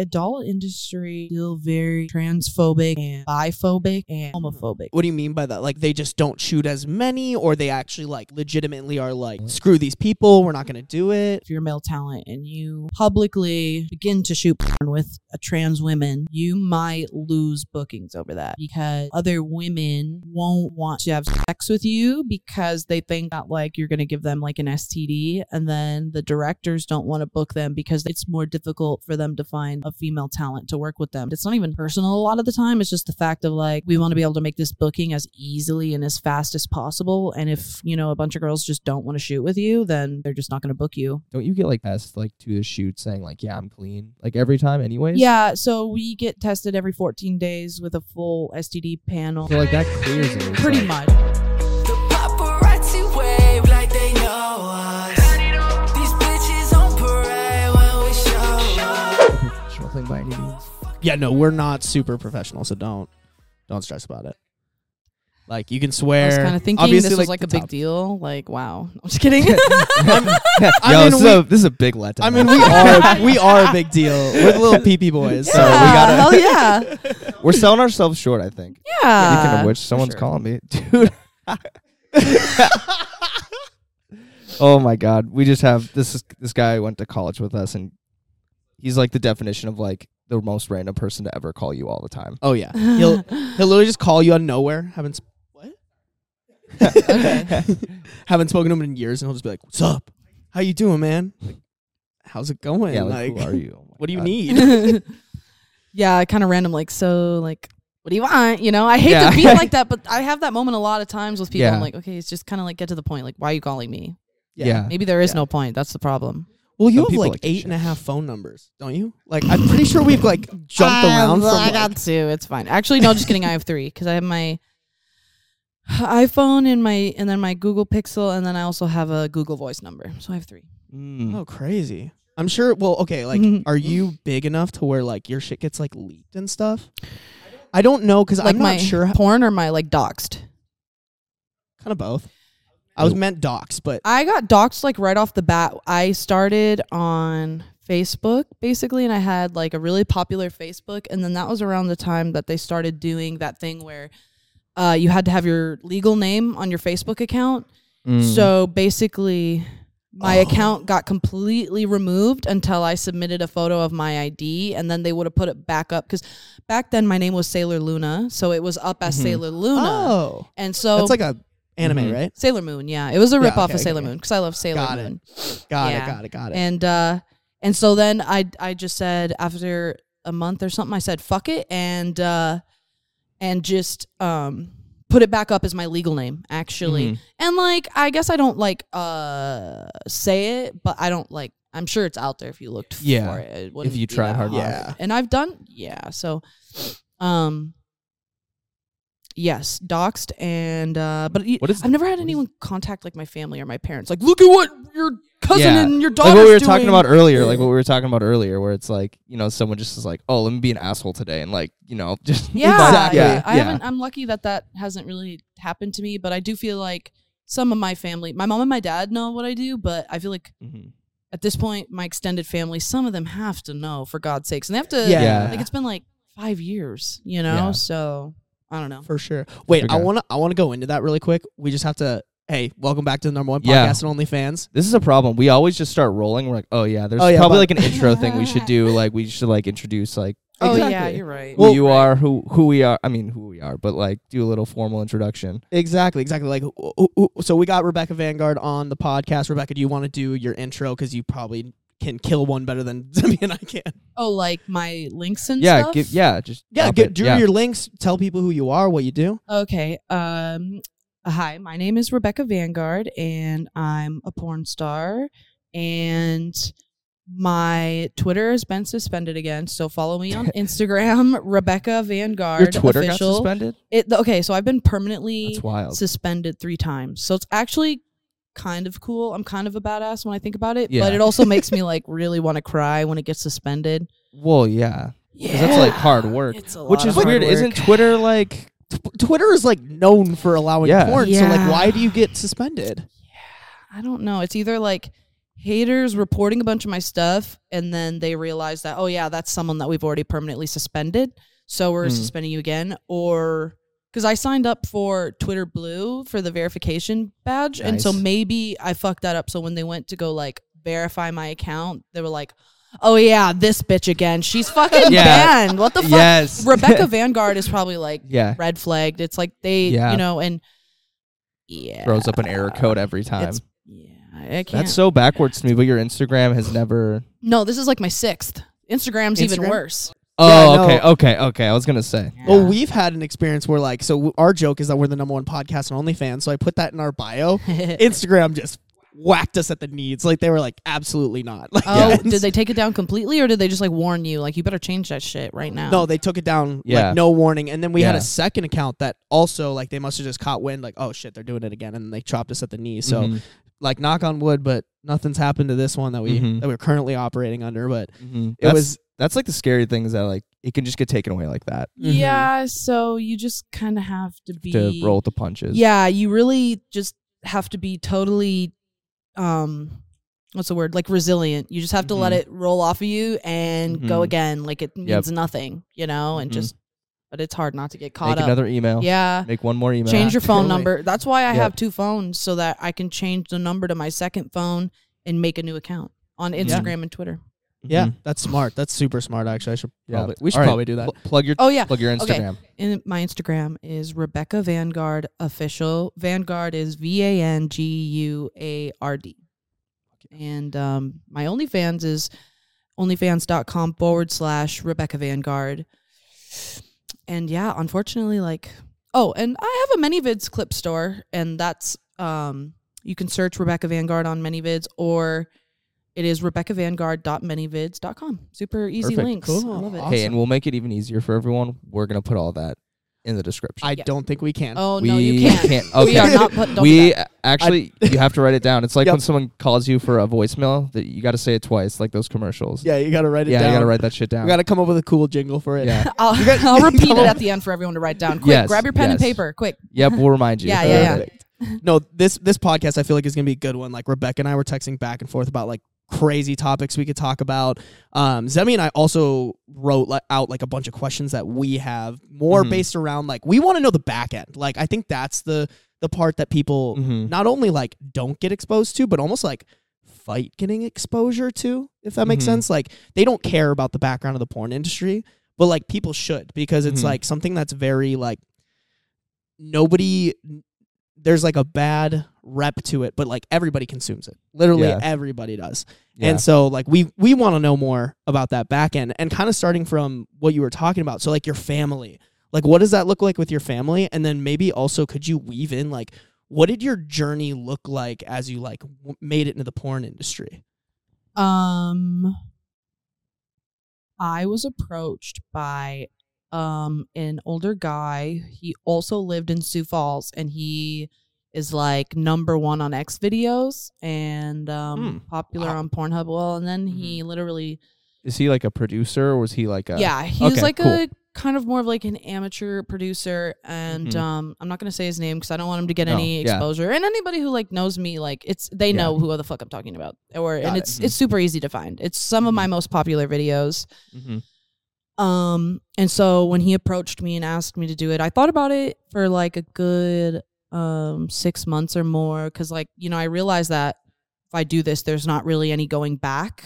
adult industry still very transphobic and biphobic and mm-hmm. homophobic. What do you mean by that? Like they just don't shoot as many, or they actually like legitimately are like, screw these people, we're not gonna do it. If you're male talent and you publicly begin to shoot porn with a trans woman, you might lose bookings over that because other women won't want to have sex with you because they think that like you're going to give them like an STD and then the directors don't want to book them because it's more difficult for them to find a female talent to work with them. It's not even personal a lot of the time. It's just the fact of like we want to be able to make this booking as easily and as fast as possible and if, you know, a bunch of girls just don't want to shoot with you, then they're just not going to book you. Don't you get like asked like to the shoot saying like, yeah, I'm clean, like every time, anyways? Yeah, so we get tested every 14 days with a full STD panel. So like that clears it. Pretty like- much. By any means. Yeah, no, we're not super professional, so don't don't stress about it. Like you can swear. I was kind of thinking obviously, this was like, the a big top- deal. Like, wow. I'm just kidding. Yo, I mean, this, is we- a, this is a big letdown. I mean, we are we are a big deal. We're the little PP boys. So we gotta. hell yeah. we're selling ourselves short. I think. Yeah. Speaking of which, someone's sure. calling me, dude. oh my god, we just have this. Is, this guy went to college with us, and he's like the definition of like the most random person to ever call you all the time. Oh yeah, he'll he'll literally just call you out of nowhere. Haven't sp- what? Okay. Haven't spoken to him in years, and he'll just be like, "What's up? How you doing, man? Like, how's it going? yeah, like, who are you? Oh What do you God. need?" yeah, kind of random. Like, so, like, what do you want? You know, I hate Yeah. to be like that, but I have that moment a lot of times with people. Yeah. I'm like, okay, it's just kind of like get to the point. Like, why are you calling me? Yeah. Maybe there is Yeah. no point. That's the problem. Well, you Some have people like like to eight shit. and a half phone numbers, don't you? Like, I'm pretty sure we've like jumped around from. I like- got two. It's fine. Actually, no, just kidding. I have three because I have my iPhone and my and then my Google Pixel, and then I also have a Google Voice number. So I have three. Mm. Oh, crazy. I'm sure. Well, okay. Like, are you big enough to where like your shit gets like leaked and stuff? I don't know because Like I'm my not sure. How, porn or my like doxed. kind of both. I was meant docs, but I got doxed like right off the bat. I started on Facebook basically, and I had like a really popular Facebook, and then that was around the time that they started doing that thing where uh, you had to have your legal name on your Facebook account. Mm. So basically, my Oh. account got completely removed until I submitted a photo of my ID, and then they would have put it back up because back then my name was Sailor Luna, so it was up as Mhm. Sailor Luna, oh, and so it's like a anime, Mhm. right? Sailor Moon. Yeah, it was a Yeah, rip off okay, of Sailor okay. Moon because I love Sailor Got it. Moon, Got Yeah. it. Got it. Got it. and uh, and so then I I just said after a month or something, I said fuck it, and uh, and just um put it back up as my legal name actually. Mhm. And like I guess I don't like uh say it, but I don't like I'm sure it's out there if you looked Yeah, for it. It wouldn't you tried hard hard. Yeah. And I've done yeah, so um yes, doxed and uh but What is- I've never had anyone contact like my family or my parents like look at what your cousin Yeah. and your daughter like what we were talking about earlier, like what we were talking about earlier, where it's like you know someone just is like, oh, let me be an asshole today, and like you know just Yeah, Exactly. yeah. I Yeah. haven't. I'm lucky that that hasn't really happened to me, but I do feel like some of my family, my mom and my dad know what I do, but I feel like Mhm. at this point, my extended family, some of them have to know for God's sakes, and they have to. yeah, Yeah. like it's been like five years, you know. Yeah. So I don't know. for sure. Wait, I want to. I want to go into that really quick. We just have to. Hey, welcome back to the number one Yeah. podcast and OnlyFans. This is a problem. We always just start rolling. We're like, oh yeah, there's Oh, yeah, probably but- like an intro thing we should do. Like we should like introduce like Oh yeah, Exactly. you're right. who you are, who who we are. I mean, who we are, but like do a little formal introduction. Exactly, exactly. Like, ooh, ooh, ooh. so we got Rebecca Vanguard on the podcast. Rebecca, do you want to do your intro? Because you probably can kill one better than me and I can. Oh, like my links and Yeah, stuff. give yeah, just Yeah, drop get, it. do yeah. your links. Tell people who you are, what you do. Okay. Um hi, my name is Rebecca Vanguard and I'm a porn star and my Twitter has been suspended again, so follow me on Instagram, Rebecca Vanguard Your Twitter official. got suspended. It okay, so I've been permanently That's wild. suspended 3 times. So it's actually kind of cool. I'm kind of a badass when I think about it, Yeah. but it also makes me like really want to cry when it gets suspended. well, yeah, Yeah. that's like hard work. It's a which lot is of weird. hard Isn't. Twitter like? Tw- Twitter is like known for allowing Yeah. porn. So like, why do you get suspended? Yeah. I don't know. It's either like haters reporting a bunch of my stuff and then they realize that oh yeah that's someone that we've already permanently suspended so we're Hmm. suspending you again or because i signed up for twitter blue for the verification badge and so maybe i fucked that up so when they went to go like verify my account they were like oh yeah this bitch again she's fucking Yeah. banned what the fuck yes. rebecca vanguard is probably like yeah. red flagged it's like they Yeah. you know and yeah Throws up an error code every time. it's yeah i can't That's so backwards to me, but your Instagram has never. no, this is like my sixth. Instagram's even worse. Oh, Yeah, okay, no. okay, okay. I was gonna say. Well, we've had an experience where like, so w- our joke is that we're the number one podcast on OnlyFans. So I put that in our bio. Instagram just whacked us at the knees. Like they were like, absolutely not. Like, oh, yeah. did they take it down completely, or did they just like warn you, like you better change that shit right now? No, they took it down Yeah. like no warning, and then we had a second account that also like they must have just caught wind, like oh shit, they're doing it again, and they chopped us at the knee. So Mhm, like knock on wood, but nothing's happened to this one that we Mhm. that we're currently operating under. But mhm. it That's- was That's like the scary thing is that like it can just get taken away like that Yeah, so you just kind of have to be to roll with the punches. Yeah, you really just have to be totally, um, what's the word? Like resilient. You just have to let Mhm. it roll off of you and go Mhm. again. Like it means Yep. nothing, you know, and Mhm. just. But it's hard not to get caught Make up. another email. yeah. Make one more email. change your phone Totally. number. That's why I Yep. have two phones so that I can change the number to my second phone and make a new account on Instagram and Twitter. yeah, Mhm. that's smart. That's super smart. Actually, I should Yeah. probably we should All right. probably do that. Pl- plug your Oh yeah, plug your Okay. Instagram. and my Instagram is Rebecca Vanguard official. Vanguard is V A N G U A R D. And um, my OnlyFans is onlyfans.com forward slash Rebecca Vanguard. And yeah, unfortunately, like, oh, and I have a ManyVids clip store, and that's, um, you can search Rebecca Vanguard on ManyVids, or it is rebeccavanguard.manyvids.com. Super easy Perfect. links. Cool. I love it. Hey, and we'll make it even easier for everyone. We're gonna put all that in the description. I Yeah. don't think we can. oh, we no, you can't. Okay. We are not put, don't do we that. actually you have to write it down. It's like Yep. when someone calls you for a voicemail that you got to say it twice, like those commercials. Yeah, you got to write it yeah, down. you got to write that shit down. We got to come up with a cool jingle for it. yeah. I'll, got- I'll repeat it at the end for everyone to write down. Quick, Yes, grab your pen and yes. paper. Quick. Yep, we'll remind you. Yeah, yeah, yeah. Perfect. No, this this podcast I feel like is gonna be a good one. Like Rebecca and I were texting back and forth about like crazy topics we could talk about. Um, Zemi and I also wrote like, out like a bunch of questions that we have more Mhm. based around like we want to know the back end. Like I think that's the the part that people Mhm. not only like don't get exposed to, but almost like fight getting exposure to. If that makes Mhm. sense, like they don't care about the background of the porn industry, but like people should because it's Mhm. like something that's very like nobody there's like a bad rep to it but like everybody consumes it literally Yeah. everybody does Yeah. and so like we we want to know more about that back end and kind of starting from what you were talking about so like your family like what does that look like with your family and then maybe also could you weave in like what did your journey look like as you like w- made it into the porn industry Um, I was approached by um an older guy. He also lived in Sioux Falls, and he is like number one on X videos and um popular Wow. on Pornhub. Well, and then he literally Is he like a producer or was he like a yeah, he was okay, like cool. a kind of more of like an amateur producer, and Mhm. um, I'm not gonna say his name because I don't want him to get No, any yeah. exposure. And anybody who like knows me, like it's they Yeah. know who the fuck I'm talking about, or Got and it. it's Mhm. it's super easy to find. It's some of my most popular videos. Mhm. Um, and so when he approached me and asked me to do it, I thought about it for like a good um six months or more because like you know I realized that if I do this, there's not really any going back.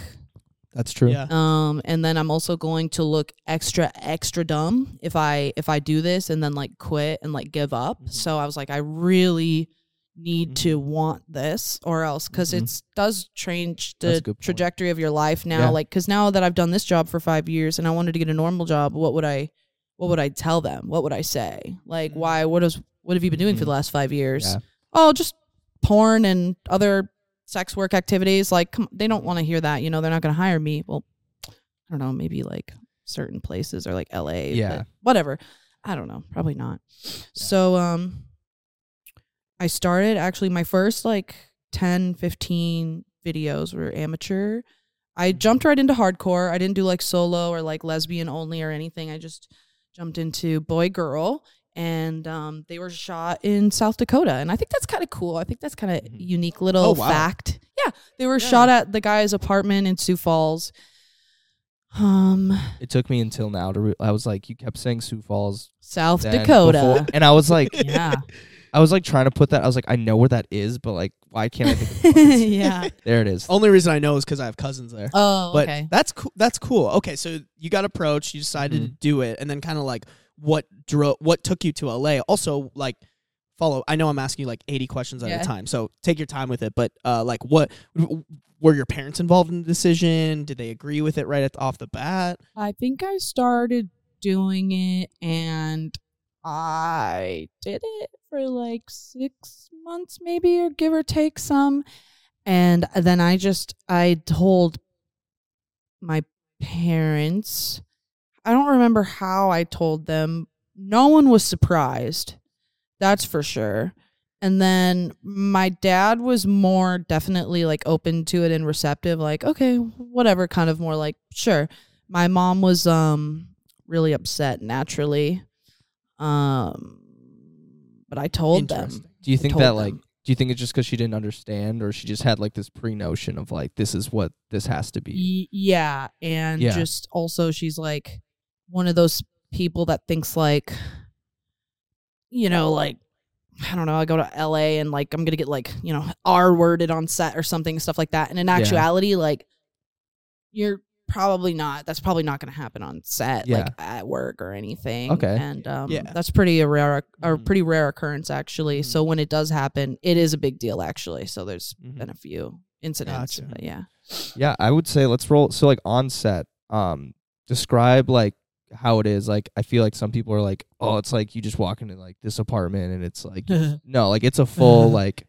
That's true. yeah Um, and then I'm also going to look extra, extra dumb if I if I do this and then like quit and like give up. Mhm. So I was like, I really need to want this, or else because Mhm. it does change the trajectory of your life now. Yeah. Like, because now that I've done this job for five years and I wanted to get a normal job, what would I, what would I tell them? What would I say? Like, Mhm. why? What is? What have you been doing for Mhm. the last five years? Yeah. Oh, just porn and other sex work activities. Like, come, they don't want to hear that. You know, they're not going to hire me. Well, I don't know. Maybe like certain places or like LA. Yeah. whatever. I don't know. Probably not. So, um, I started actually my first like 10, 15 videos were amateur. I jumped right into hardcore. I didn't do like solo or like lesbian only or anything. I just jumped into boy girl and um, they were shot in South Dakota. And I think that's kind of cool. I think that's kind of Mhm. unique little Oh, wow. fact. Yeah, they were Yeah. shot at the guy's apartment in Sioux Falls. Um, It took me until now to. Re- I was like, you kept saying Sioux Falls, South Dakota. before- and I was like, yeah, I was like trying to put that. I was like, I know where that is, but like, why can't I think? Of yeah. there it is. Only reason I know is because I have cousins there. Oh, but okay. that's cool. That's cool. Okay, so you got approached, you decided to Mhm. do it, and then kind of like what drove, what took you to LA. Also, like follow. I know I'm asking you like 80 questions at Yeah. a time, so take your time with it. But uh, like, what w- were your parents involved in the decision? Did they agree with it right at, off the bat? I think I started doing it and I did it for like six months, maybe, or give or take some. And then I just, I told my parents, I don't remember how I told them. No one was surprised. That's for sure. And then my dad was more definitely like open to it and receptive, like, okay, whatever, kind of more like, sure. My mom was um really upset naturally. Um but I told them. Do you I think that like? Do you think it's just because she didn't understand, or she just had like this pre notion of like this is what this has to be? Y- yeah, and Yeah. just also she's like one of those people that thinks like you know like I don't know, I go to LA and like I'm going to get like, you know, R worded on set or something stuff like that. And in Yeah. actuality like you're probably not that's probably not going to happen on set Yeah. like at work or anything. Okay. And um Yeah. that's pretty a rare a Mhm. pretty rare occurrence actually. Mhm. So when it does happen, it is a big deal actually. So there's Mhm. been a few incidents, Gotcha. but yeah. Yeah, I would say let's roll. So like on set, um, describe like how it is. Like I feel like some people are like, oh, it's like you just walk into like this apartment and it's like no, like it's a full like.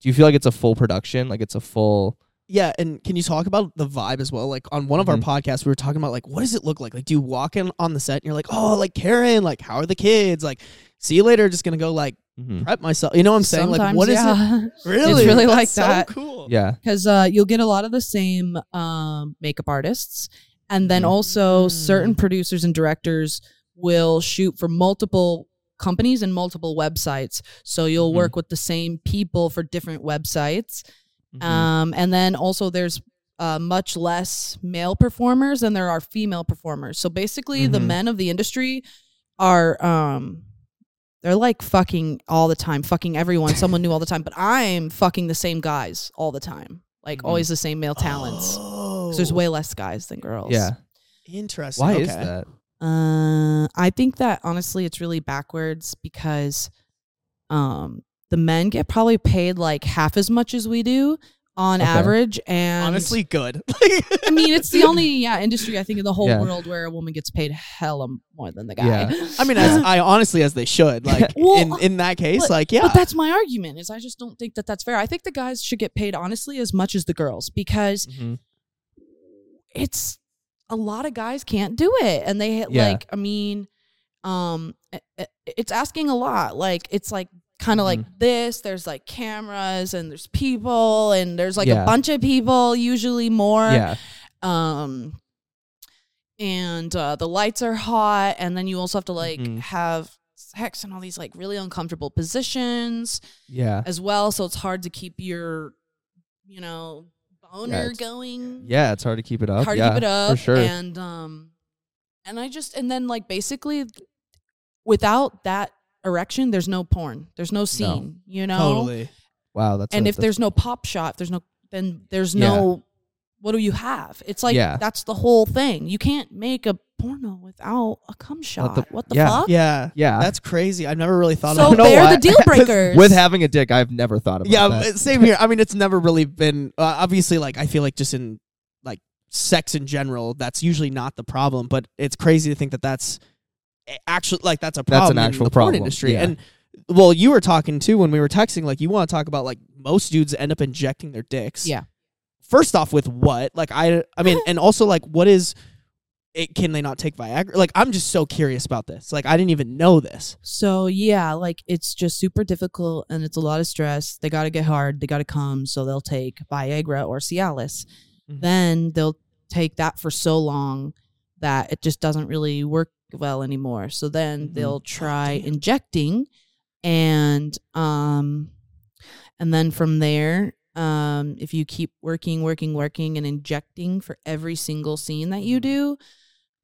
Do you feel like it's a full production? Like it's a full. Yeah, and can you talk about the vibe as well? Like on one of our Mhm. podcasts, we were talking about like what does it look like? Like, do you walk in on the set and you're like, oh, like Karen, like how are the kids? Like, see you later. Just gonna go like Mhm. prep myself. You know what I'm saying? like, Sometimes, what is it? yeah. Really, really That's like so that. cool. Yeah. because uh, you'll get a lot of the same um, makeup artists, and then Mhm. also certain Mm. producers and directors will shoot for multiple companies and multiple websites. So you'll Mhm. work with the same people for different websites, Mhm. um, and then also there's uh, much less male performers than there are female performers. So basically, the Mhm. men of the industry are um, they're like fucking all the time, fucking everyone, someone new all the time. But I'm fucking the same guys all the time, like Mhm. always the same male talents. 'Cause Oh, there's way less guys than girls. yeah. interesting. Why okay. is that? Uh, I think that honestly, it's really backwards because, um, the men get probably paid like half as much as we do on Okay. average, and Honestly, good. I mean, it's the only yeah industry I think in the whole Yeah. world where a woman gets paid hella more than the guy. Yeah. I mean, as I honestly as they should. Like Well, in in that case, but- like yeah, But that's my argument is I just don't think that that's fair. I think the guys should get paid honestly as much as the girls because Mhm. It's a lot of guys can't do it and they Yeah. like I mean um it's asking a lot. Like it's like kind of Mhm. like this there's like cameras and there's people and there's like Yeah. a bunch of people usually more Yeah. um and uh the lights are hot and then you also have to like Mhm. have sex in all these like really uncomfortable positions Yeah. as well so it's hard to keep your you know boner it's- going Yeah. It's hard to keep it up. hard yeah, to keep it up for sure. and um and i just and then like basically without that erection there's no porn there's no scene you know totally. wow. That's and a- if that's- there's no pop shot if there's no then there's Yeah. no what do you have it's like Yeah. that's the whole thing you can't make a porno without a cum shot the- what the yeah. fuck Yeah, yeah, that's crazy. I've never really thought so about. they're the deal breakers with having a dick, I've never thought about yeah, that. same here. I mean, it's never really been uh, obviously like I feel like just in like sex in general, that's usually not the problem. But it's crazy to think that that's actually like that's a problem. That's problem an in actual the porn problem, industry. yeah. And well, you were talking too when we were texting. Like you want to talk about like most dudes end up injecting their dicks. yeah First off, with what? Like I, I mean, and also like what is? It, can they not take Viagra? Like I'm just so curious about this. Like I didn't even know this. so yeah like it's just super difficult and it's a lot of stress they got to get hard they got to come so they'll take viagra or cialis Mhm. then they'll take that for so long that it just doesn't really work well anymore. So then Mhm. they'll try injecting and um and then from there um if you keep working working working and injecting for every single scene that you do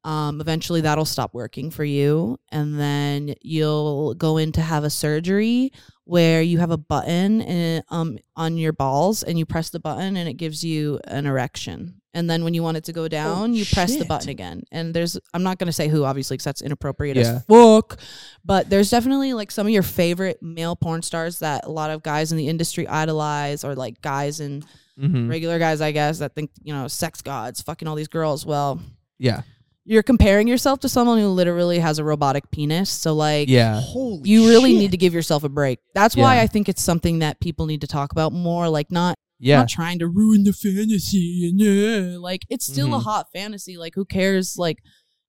um eventually that'll stop working for you. And then you'll go in to have a surgery where you have a button and, um on your balls and you press the button and it gives you an erection and then when you want it to go down you press the button again and there's i'm not going to say who obviously because that's inappropriate Yeah. as fuck but there's definitely like some of your favorite male porn stars that a lot of guys in the industry idolize or like guys and Mhm. regular guys i guess that think you know sex gods fucking all these girls well Yeah. you're comparing yourself to someone who literally has a robotic penis so like Yeah. Holy you really shit. need to give yourself a break that's why i think it's something that people need to talk about more like not Yeah. not trying to ruin the fantasy and uh, like it's still a Mhm. hot fantasy like who cares like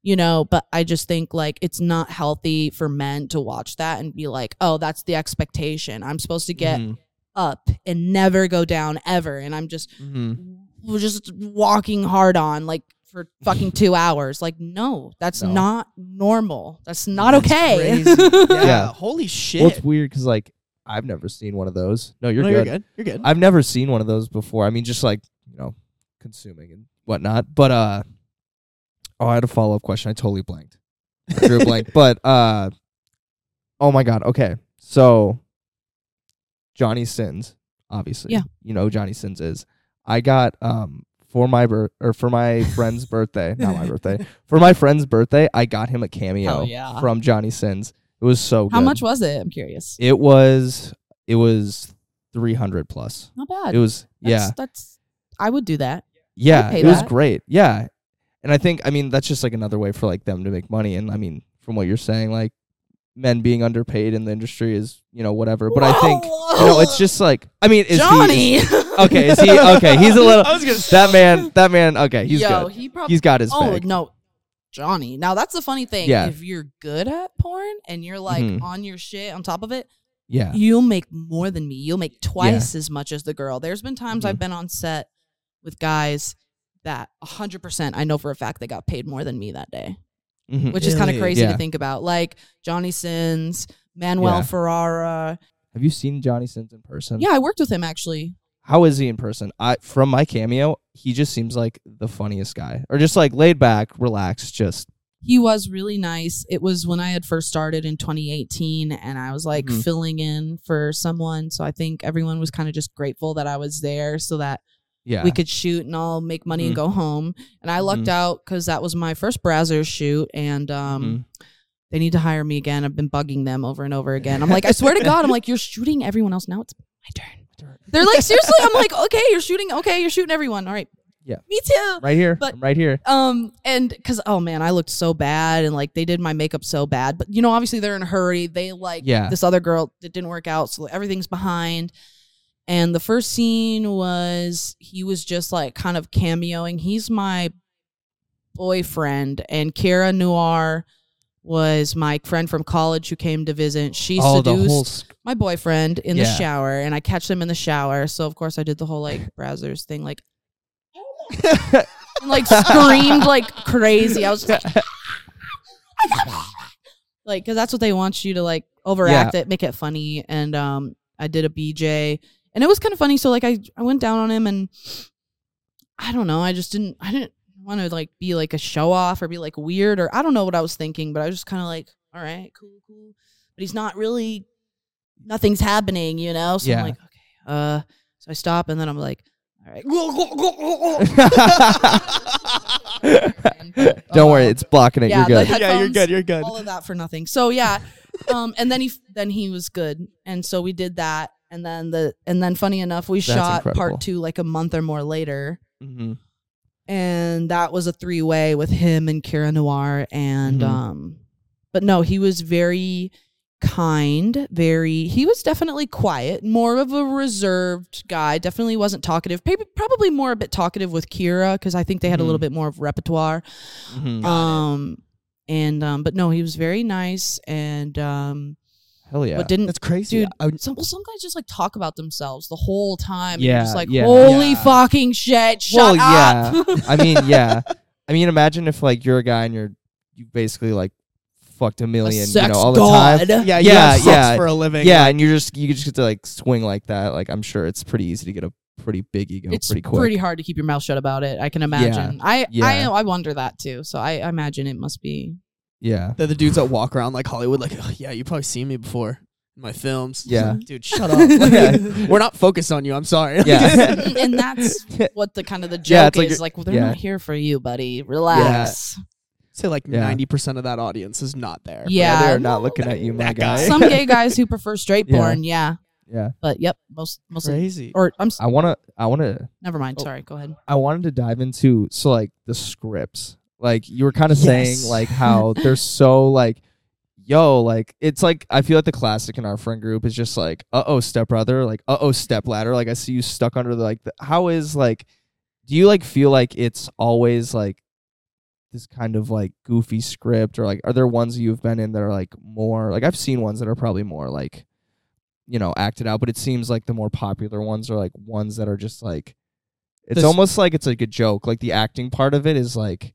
you know but i just think like it's not healthy for men to watch that and be like oh that's the expectation i'm supposed to get Mhm. up and never go down ever and i'm just Mhm. we're just walking hard on like for fucking two hours like no that's No. not normal that's not That's okay crazy. yeah. Yeah. Holy shit. Well, it's weird because like I've never seen one of those. No, you're no, good. you're good. You're good. I've never seen one of those before. I mean, just like you know, consuming and whatnot. But uh, oh, I had a follow up question. I totally blanked. I drew a blank. But uh, oh my god. Okay, so Johnny Sins, obviously. Yeah. You know who Johnny Sins is. I got um for my birth or for my friend's birthday, not my birthday. For my friend's birthday, I got him a cameo yeah. from Johnny Sins. It was so good. how much was it i'm curious It was it was three hundred plus. not bad It was that's, yeah that's i would do that yeah. pay It was great. Yeah, and I think I mean that's just like another way for like them to make money. And I mean from what you're saying, like men being underpaid in the industry is you know whatever. But I think you know it's just like I mean is Johnny. He, is- okay, is he okay? He's a little. I was gonna that man. That man. Okay, he's Yo, good. he probably. He's got his oh bag. no, Johnny. Now that's the funny thing. Yeah. If you're good at porn and you're like Mhm. on your shit on top of it, Yeah. you'll make more than me. You'll make twice as much as the girl. There's been times Mhm. I've been on set with guys that 100% I know for a fact they got paid more than me that day, Mhm. which is kind of crazy Yeah. to think about. Like Johnny Sins, Manuel Yeah. Ferrara. Have you seen Johnny Sins in person? Yeah, I worked with him actually. How is he in person? I from my cameo, he just seems like the funniest guy, or just like laid back, relaxed. Just he was really nice. It was when I had first started in 2018 and I was like Mhm. filling in for someone. So I think everyone was kind of just grateful that I was there so that yeah. we could shoot and all make money and Mhm. go home. And I lucked Mhm. out because that was my first Brazzers shoot and um, Mhm. they need to hire me again. I've been bugging them over and over again. I'm like, I swear to God, I'm like, you're shooting everyone else. Now it's my turn. They're like, seriously? I'm like, okay, you're shooting. Okay, you're shooting everyone. All right. Yeah. Me too. right here. but- I'm right here. Um, and because oh man, I looked so bad, and like they did my makeup so bad. But you know, obviously they're in a hurry. They like Yeah. this other girl that didn't work out, so everything's behind. And the first scene was he was just like kind of cameoing. He's my boyfriend, and Kira Noir was my friend from college who came to visit. She oh, seduced. Sc- my boyfriend in the shower, and I catch them in the shower. So of course I did the whole like Brazzers thing, like and, like screamed like crazy. I was just like, like, because that's what they want you to like overact it, make it funny. And um, I did a BJ, and it was kind of funny. So like, I I went down on him, and I don't know, I just didn't, I didn't want to like be like a show off or be like weird or I don't know what I was thinking, but I was just kind of like, all right, cool, cool. But he's not really, nothing's happening, you know. So Yeah. I'm like, okay, uh, so I stop, and then I'm like, all right. Don't worry, it's blocking it. yeah, You're good. yeah, you're good. You're good. all of that for nothing. So yeah, um, and then he then he was good, and so we did that, and then the and then funny enough, we That's shot incredible. part two like a month or more later, Mhm. And that was a three way with him and Kira Noir, and Mhm. um, but no, he was very kind very he was definitely quiet more of a reserved guy definitely wasn't talkative probably more a bit talkative with kira because i think they had a Mhm. little bit more of repertoire Mhm. um and um but no he was very nice and um Hell yeah. but didn't That's crazy. dude I would- some, well, some guys just like talk about themselves the whole time and Yeah, you're just like yeah. holy Yeah. fucking shit well, shut up yeah. I mean, yeah. I mean, imagine if like you're a guy and you're you basically like fucked a million, you sex know, all the god. time. Yeah, you Yeah, have sex yeah, for a living. Yeah, and you're just you just get to like swing like that. Like I'm sure it's pretty easy to get a pretty big ego it's pretty quick. hard to keep your mouth shut about it. I can imagine. I, I Yeah. I wonder that too. So I, I imagine it must be. Yeah. They're the dudes that walk around like Hollywood, like, "Oh, yeah, you probably seen me before in my films. Yeah. dude, shut up. Like, Yeah. We're not focused on you. I'm sorry. Yeah. and that's what the kind of the joke Yeah, it's like is. you're- Like, well, they're yeah. not here for you, buddy. Relax. say like Yeah. ninety percent of that audience is not there. Yeah. they're not looking at you, my That guy. guy. Some gay guys who prefer straight Yeah. porn, yeah. yeah. But yep, most most of, crazy. or I'm s- I wanna I wanna never mind. Oh. Sorry, go ahead. I wanted to dive into so like the scripts. Like you were kind of saying like how they're so like yo like it's like I feel like the classic in our friend group is just like uh oh stepbrother like uh oh stepladder like I see you stuck under the like the, how is like do you like feel like it's always like this kind of like goofy script or like are there ones you've been in that are like more like I've seen ones that are probably more like you know acted out but it seems like the more popular ones are like ones that are just like it's This- almost like it's like a joke. Like the acting part of it is like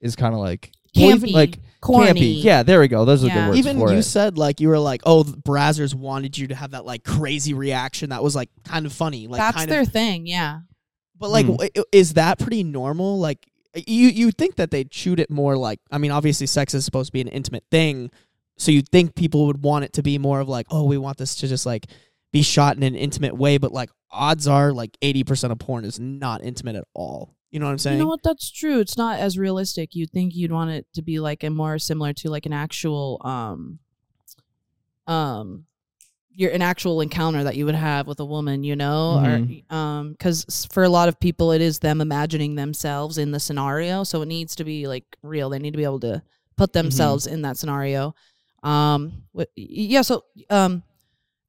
is kind of like Campy, well, even, like corny. campy yeah there we go those are Yeah. good words Even for you it. said like you were like, oh, the Brazzers wanted you to have that like crazy reaction that was like kind of funny. Like That's kind their of, thing. Yeah. but like, Hmm. w- i- is that pretty normal? Like, you you think that they'd shoot it more like? I mean, obviously, sex is supposed to be an intimate thing, so you'd think people would want it to be more of like, oh, we want this to just like be shot in an intimate way. But like, odds are like eighty percent of porn is not intimate at all. You know what I'm saying? You know what? That's true. It's not as realistic. You'd think you'd want it to be like a more similar to like an actual um um your an actual encounter that you would have with a woman, you know, Mhm. or um because for a lot of people it is them imagining themselves in the scenario, so it needs to be like real. They need to be able to put themselves in that scenario. Um, yeah. So um,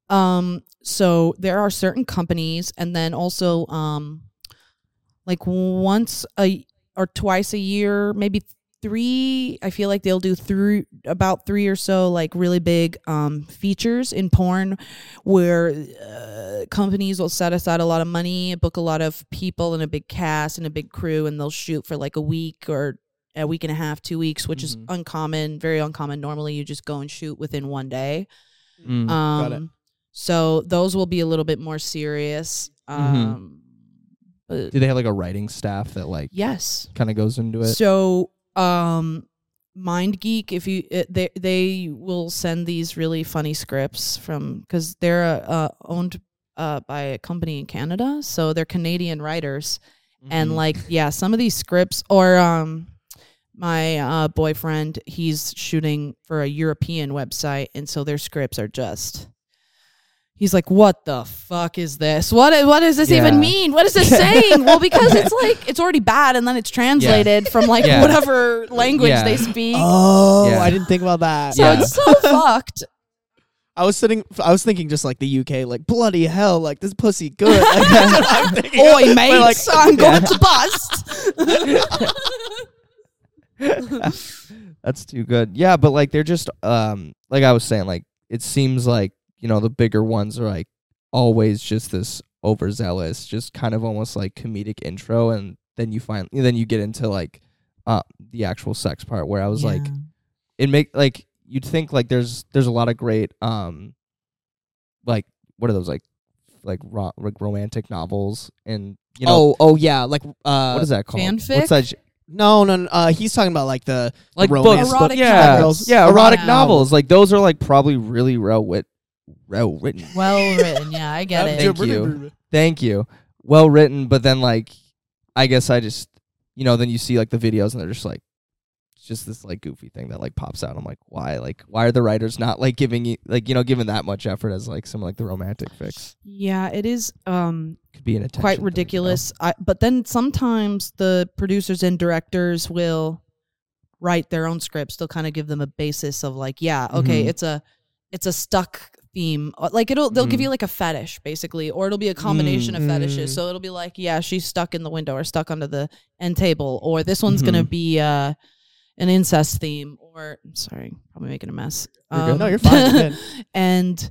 um, so there are certain companies, and then also um, like once a or twice a year, maybe three. I feel like they'll do three about three or so like really big um features in porn where uh, companies will set aside a lot of money, book a lot of people and a big cast and a big crew, and they'll shoot for like a week or a week and a half, two weeks, which is Mhm. uncommon, very uncommon. Normally, you just go and shoot within one day. Mm. Um, it. So those will be a little bit more serious. Um, do they have like a writing staff that like yes. kind of goes into it So, um, Mind Geek, if you it, they they will send these really funny scripts from because they're uh, owned uh, by a company in Canada, so they're Canadian writers, and Mhm. like yeah, some of these scripts or um. My uh, boyfriend, he's shooting for a European website, and so their scripts are just. He's like, "What the fuck is this? What what does this Yeah. even mean? What is this saying?" well, because it's like it's already bad, and then it's translated from like Yeah. whatever language Yeah. they speak. Oh, Yeah. I didn't think about that. so yeah. it's so fucked. I was sitting. I was thinking just like the UK, like bloody hell, like this pussy good. Like, that's what I'm thinking. Oi, But, mate, like, I'm going to bust. That's too good. Yeah, but like they're just um like I was saying, like it seems like, you know, the bigger ones are like always just this overzealous, just kind of almost like comedic intro and then you find then you get into like uh the actual sex part where I was like it make like you'd think like there's there's a lot of great um like what are those like like ro- like romantic novels and you know oh, oh yeah, like uh, what is that called? fanfic? What's that? j- No, no, no uh, he's talking about like the Like romance books, Erotic yeah, novels. yeah, erotic Yeah. novels. Like those are like probably really well wit, well written. well written. Yeah, I get it. Thank you. Thank you. Well written, but then like, I guess I just, you know, then you see like the videos and they're just like, it's just this like goofy thing that like pops out. I'm like, why? Like, why are the writers not like giving you like you know giving that much effort as like some like the romantic fix? Yeah, it is um Could be an attention quite thing, you know? ridiculous. I, but then sometimes the producers and directors will write their own scripts. They'll kind of give them a basis of like, yeah, okay, Mhm. it's a it's a stuck theme. Uh, Like it'll they'll give Mhm. you like a fetish basically, or it'll be a combination of fetishes. Mm. So it'll be like, yeah, she's stuck in the window or stuck under the end table, or this one's gonna Mhm. be uh an incest theme, or sorry, probably making a mess. Um, You're good. No, you're fine, and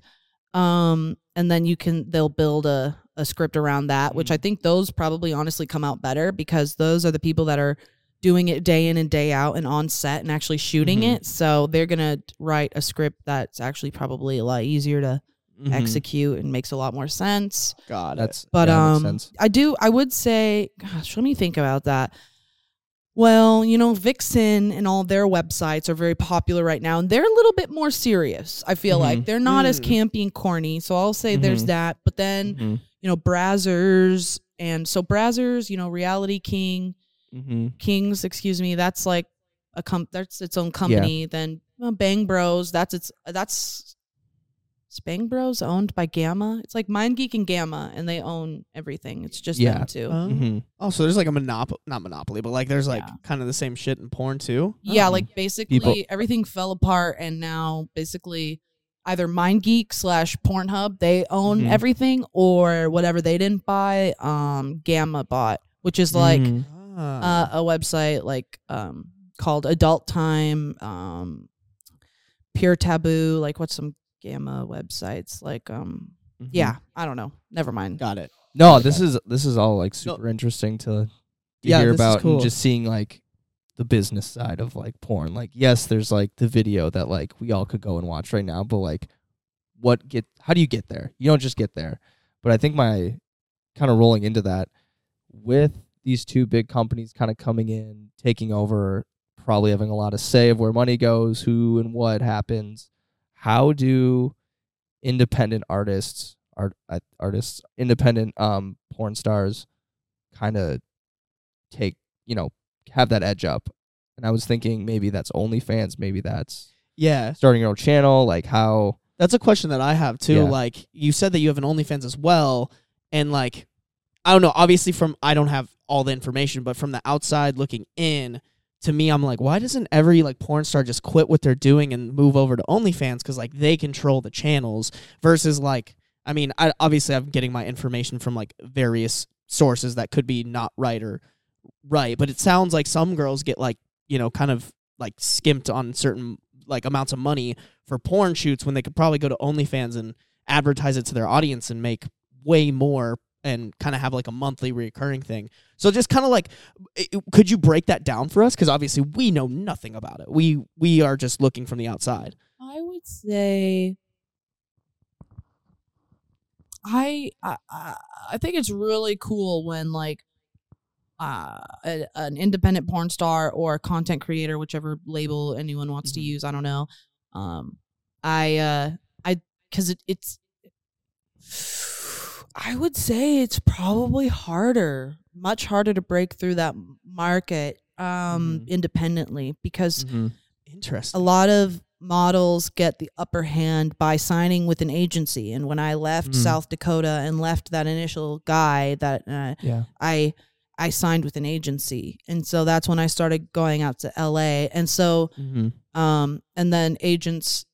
um and then you can they'll build a a script around that which Mm. i think those probably honestly come out better because those are the people that are doing it day in and day out and on set and actually shooting Mhm. it. So they're gonna write a script that's actually probably a lot easier to Mhm. execute and makes a lot more sense. Got it. That's But yeah, makes um, sense. I do. I would say, gosh, let me think about that. Well, you know, Vixen and all their websites are very popular right now, and they're a little bit more serious. I feel Mhm. like they're not as Mm. campy and corny. So I'll say there's Mhm. that. But then Mhm. you know, Brazzers and so Brazzers, you know, Reality King, Mhm. Kings, excuse me, that's like a com that's its own company. Then well, Bang Bros, that's its that's is Bang Bros owned by Gamma. It's like Mind Geek and Gamma, and they own everything. It's just Yeah. them two. Oh. Mhm. Oh, so there's like a monopoly, not monopoly, but like there's like Yeah. kind of the same shit in porn too. yeah, Oh. like basically People- everything fell apart, and now basically either Mind Geek slash Pornhub they own Mhm. everything, or whatever they didn't buy, um, Gamma bought, which is like. Mhm. Ah. uh, a website like um called Adult Time, um Pure Taboo, like what's some gamma websites like um Mhm. yeah, I don't know. Never mind. got it. No, this is this is all like super interesting to, to Yeah, hear about cool. and just seeing like the business side of like porn. Like, yes, there's like the video that like we all could go and watch right now, but like, what get? How do you get there? You don't just get there. But I think my kind of rolling into that with these two big companies kind of coming in, taking over, probably having a lot of say of where money goes, who and what happens. How do independent artists, art uh, artists, independent um porn stars, kind of take you know have that edge up? And I was thinking maybe that's OnlyFans, maybe that's Yeah, starting your own channel. Like how? that's a question that I have too. Yeah. Like you said that you have an OnlyFans as well, and like I don't know. Obviously, from I don't have all the information, but from the outside looking in, to me, I'm like, why doesn't every like porn star just quit what they're doing and move over to OnlyFans? Because like they control the channels versus like I mean, I obviously I'm getting my information from like various sources that could be not right or right, but it sounds like some girls get like you know kind of like skimped on certain like amounts of money for porn shoots when they could probably go to OnlyFans and advertise it to their audience and make way more and kind of have like a monthly recurring thing. So just kind of like i- could you break that down for us cuz obviously we know nothing about it. We we are just looking from the outside. I would say I I I think it's really cool when like uh a, an independent porn star or a content creator whichever label anyone wants to Mhm. use i don't know um i uh i because it, it's i would say it's probably harder much harder to break through that market um Mhm. independently because Interesting. a lot of models get the upper hand by signing with an agency and when i left Mhm. south dakota and left that initial guy that uh, Yeah. i i signed with an agency and so that's when i started going out to la and so Mm-hmm. um and then agents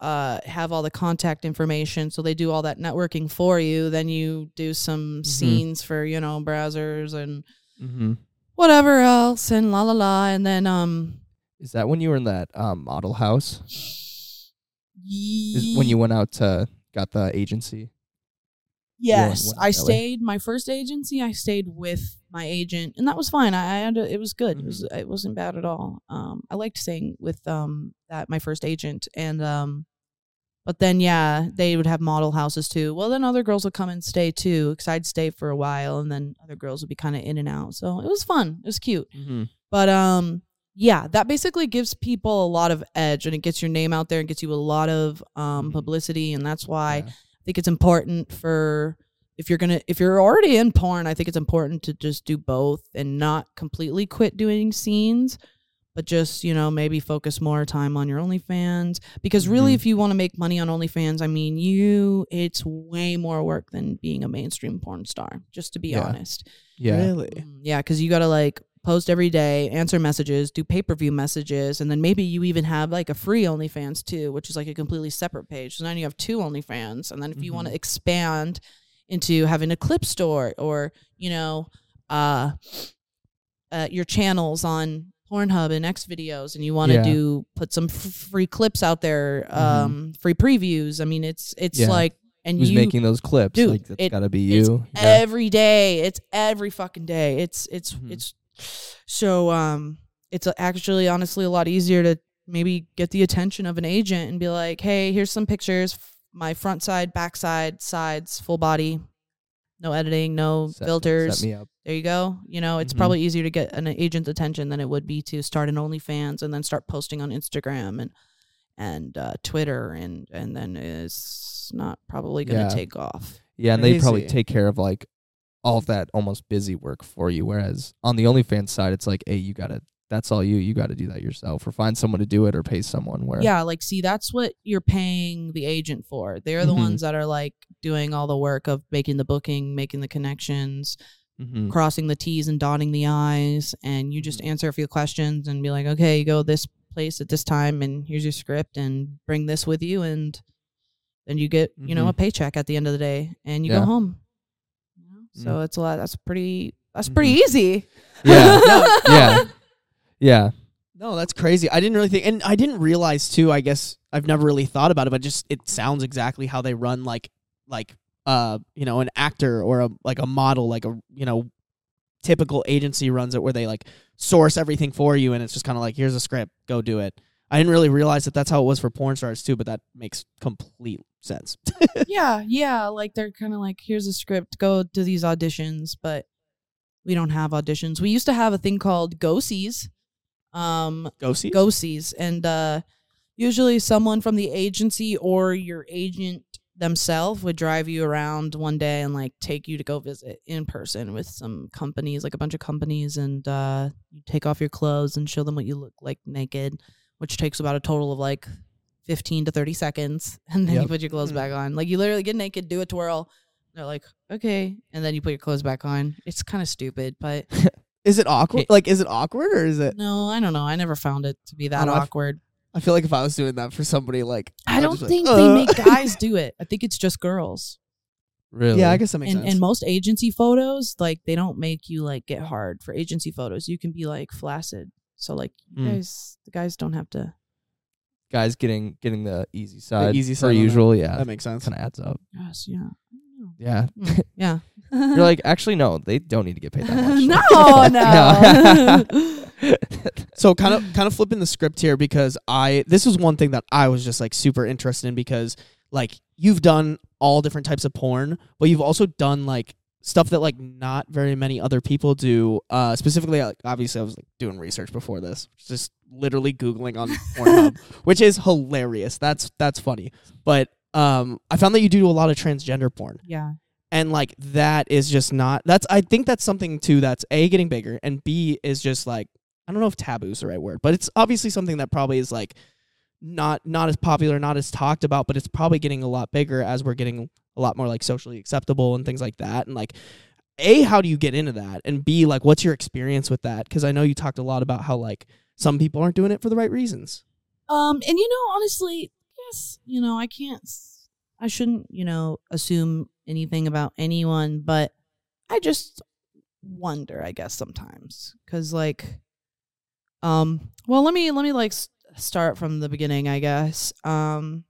uh have all the contact information so they do all that networking for you then you do some scenes for you know Brazzers and Mm-hmm. whatever else and la la la and then um Is that when you were in that um, model house? Is when you went out to got the agency? Yes, went to I stayed. My first agency, I stayed with my agent, and that was fine. I, I had a, it was good. It was it wasn't bad at all. Um, I liked staying with um that my first agent, and um, but then yeah, they would have model houses too. Well, then other girls would come and stay too, because I'd stay for a while, and then other girls would be kind of in and out. So it was fun. It was cute. Mm-hmm. But um yeah, that basically gives people a lot of edge and it gets your name out there and gets you a lot of um Mhm. publicity and that's why Yeah. I think it's important for if you're to if you're already in porn, I think it's important to just do both and not completely quit doing scenes, but just, you know, maybe focus more time on your OnlyFans because really Mhm. if you want to make money on OnlyFans, I mean, you it's way more work than being a mainstream porn star, just to be Yeah. honest. Yeah. Really? Mm, Yeah, because you got to like post every day, answer messages, do pay per view messages, and then maybe you even have like a free OnlyFans too, which is like a completely separate page. So now you have two OnlyFans, and then if you want to expand into having a clip store or you know, uh, uh your channels on Pornhub and X videos, and you want to Yeah. do put some f- free clips out there, Mhm. um, free previews. I mean, it's it's Yeah. like and Who's you making those clips? Dude, like that's it- got to be you. Yeah. every day. It's every fucking day. It's it's Mhm. it's So um it's actually honestly a lot easier to maybe get the attention of an agent and be like, "Hey, here's some pictures, my front side, back side, sides, full body. No editing, no Set- filters. Set me up. There you go. You know, it's Mhm. probably easier to get an agent's attention than it would be to start an OnlyFans and then start posting on Instagram and and uh, Twitter and and then it's not probably going to Yeah. take off. Yeah, and they probably take care of like all of that almost busy work for you. Whereas on the OnlyFans side, it's like, hey, you gotta. That's all you. You got to do that yourself, or find someone to do it, or pay someone. Where Yeah, like see, that's what you're paying the agent for. They're the Mhm. ones that are like doing all the work of making the booking, making the connections, Mhm. crossing the T's and dotting the I's, and you just Mhm. answer a few questions and be like, okay, you go this place at this time, and here's your script, and bring this with you, and then you get you know Mhm. a paycheck at the end of the day, and you Yeah. go home. So Mm. it's a lot. That's pretty. That's pretty easy. yeah, yeah, yeah. No, that's crazy. I didn't really think, and I didn't realize too. I guess I've never really thought about it, but just it sounds exactly how they run, like like uh you know an actor or a like a model, like a you know typical agency runs it, where they like source everything for you, and it's just kind of like here's a script, go do it. I didn't really realize that that's how it was for porn stars too, but that makes complete sense. yeah, yeah. Like they're kind of like, here's a script, go do these auditions, but we don't have auditions. We used to have a thing called go-sees, um, go see. go-sees, and uh, usually someone from the agency or your agent themselves would drive you around one day and like take you to go visit in person with some companies, like a bunch of companies, and uh, you take off your clothes and show them what you look like naked, which takes about a total of like 15 to 30 seconds. And then you put your clothes Mhm. back on. Like you literally get naked do a twirl they're like okay. And then you put your clothes back on. It's kind of stupid but Is it awkward? Hey. Like, is it awkward or is it? no i don't know i never found it to be that I've- awkward I feel like if I was doing that for somebody, like i don't think like, they "Uh." make guys do it i think it's just girls Really? Yeah, I guess that makes and, sense. and most agency photos like they don't make you like get hard for agency photos you can be like flaccid so like Mm. guys the guys don't have to guys getting getting the easy side, easy per side on that. usual. Yeah, that makes sense. kind of adds up. yes yeah I don't know. Yeah, Mm, yeah you're like, actually, no, they don't need to get paid that much. no no so kind of kind of flipping the script here because I this was one thing that I was just like super interested in because like you've done all different types of porn, but you've also done like stuff that like not very many other people do. Uh specifically like obviously I was like doing research before this. Just literally googling on Pornhub, which is hilarious. That's that's funny. But um I found that you do a lot of transgender porn. Yeah. And like that is just not that's i think that's something too that's a getting bigger and b is just like i don't know if taboo is the right word but it's obviously something that probably is like not not as popular not as talked about but it's probably getting a lot bigger as we're getting a lot more like socially acceptable and things like that and like a how do you get into that? And b like what's your experience with that? Because i know you talked a lot about how like some people aren't doing it for the right reasons. Um, and you know, honestly, yes, you know, I can't, I shouldn't, you know, assume anything about anyone, but I just wonder, I guess, sometimes, because like, um, well, let me let me like start from the beginning, I guess. Um,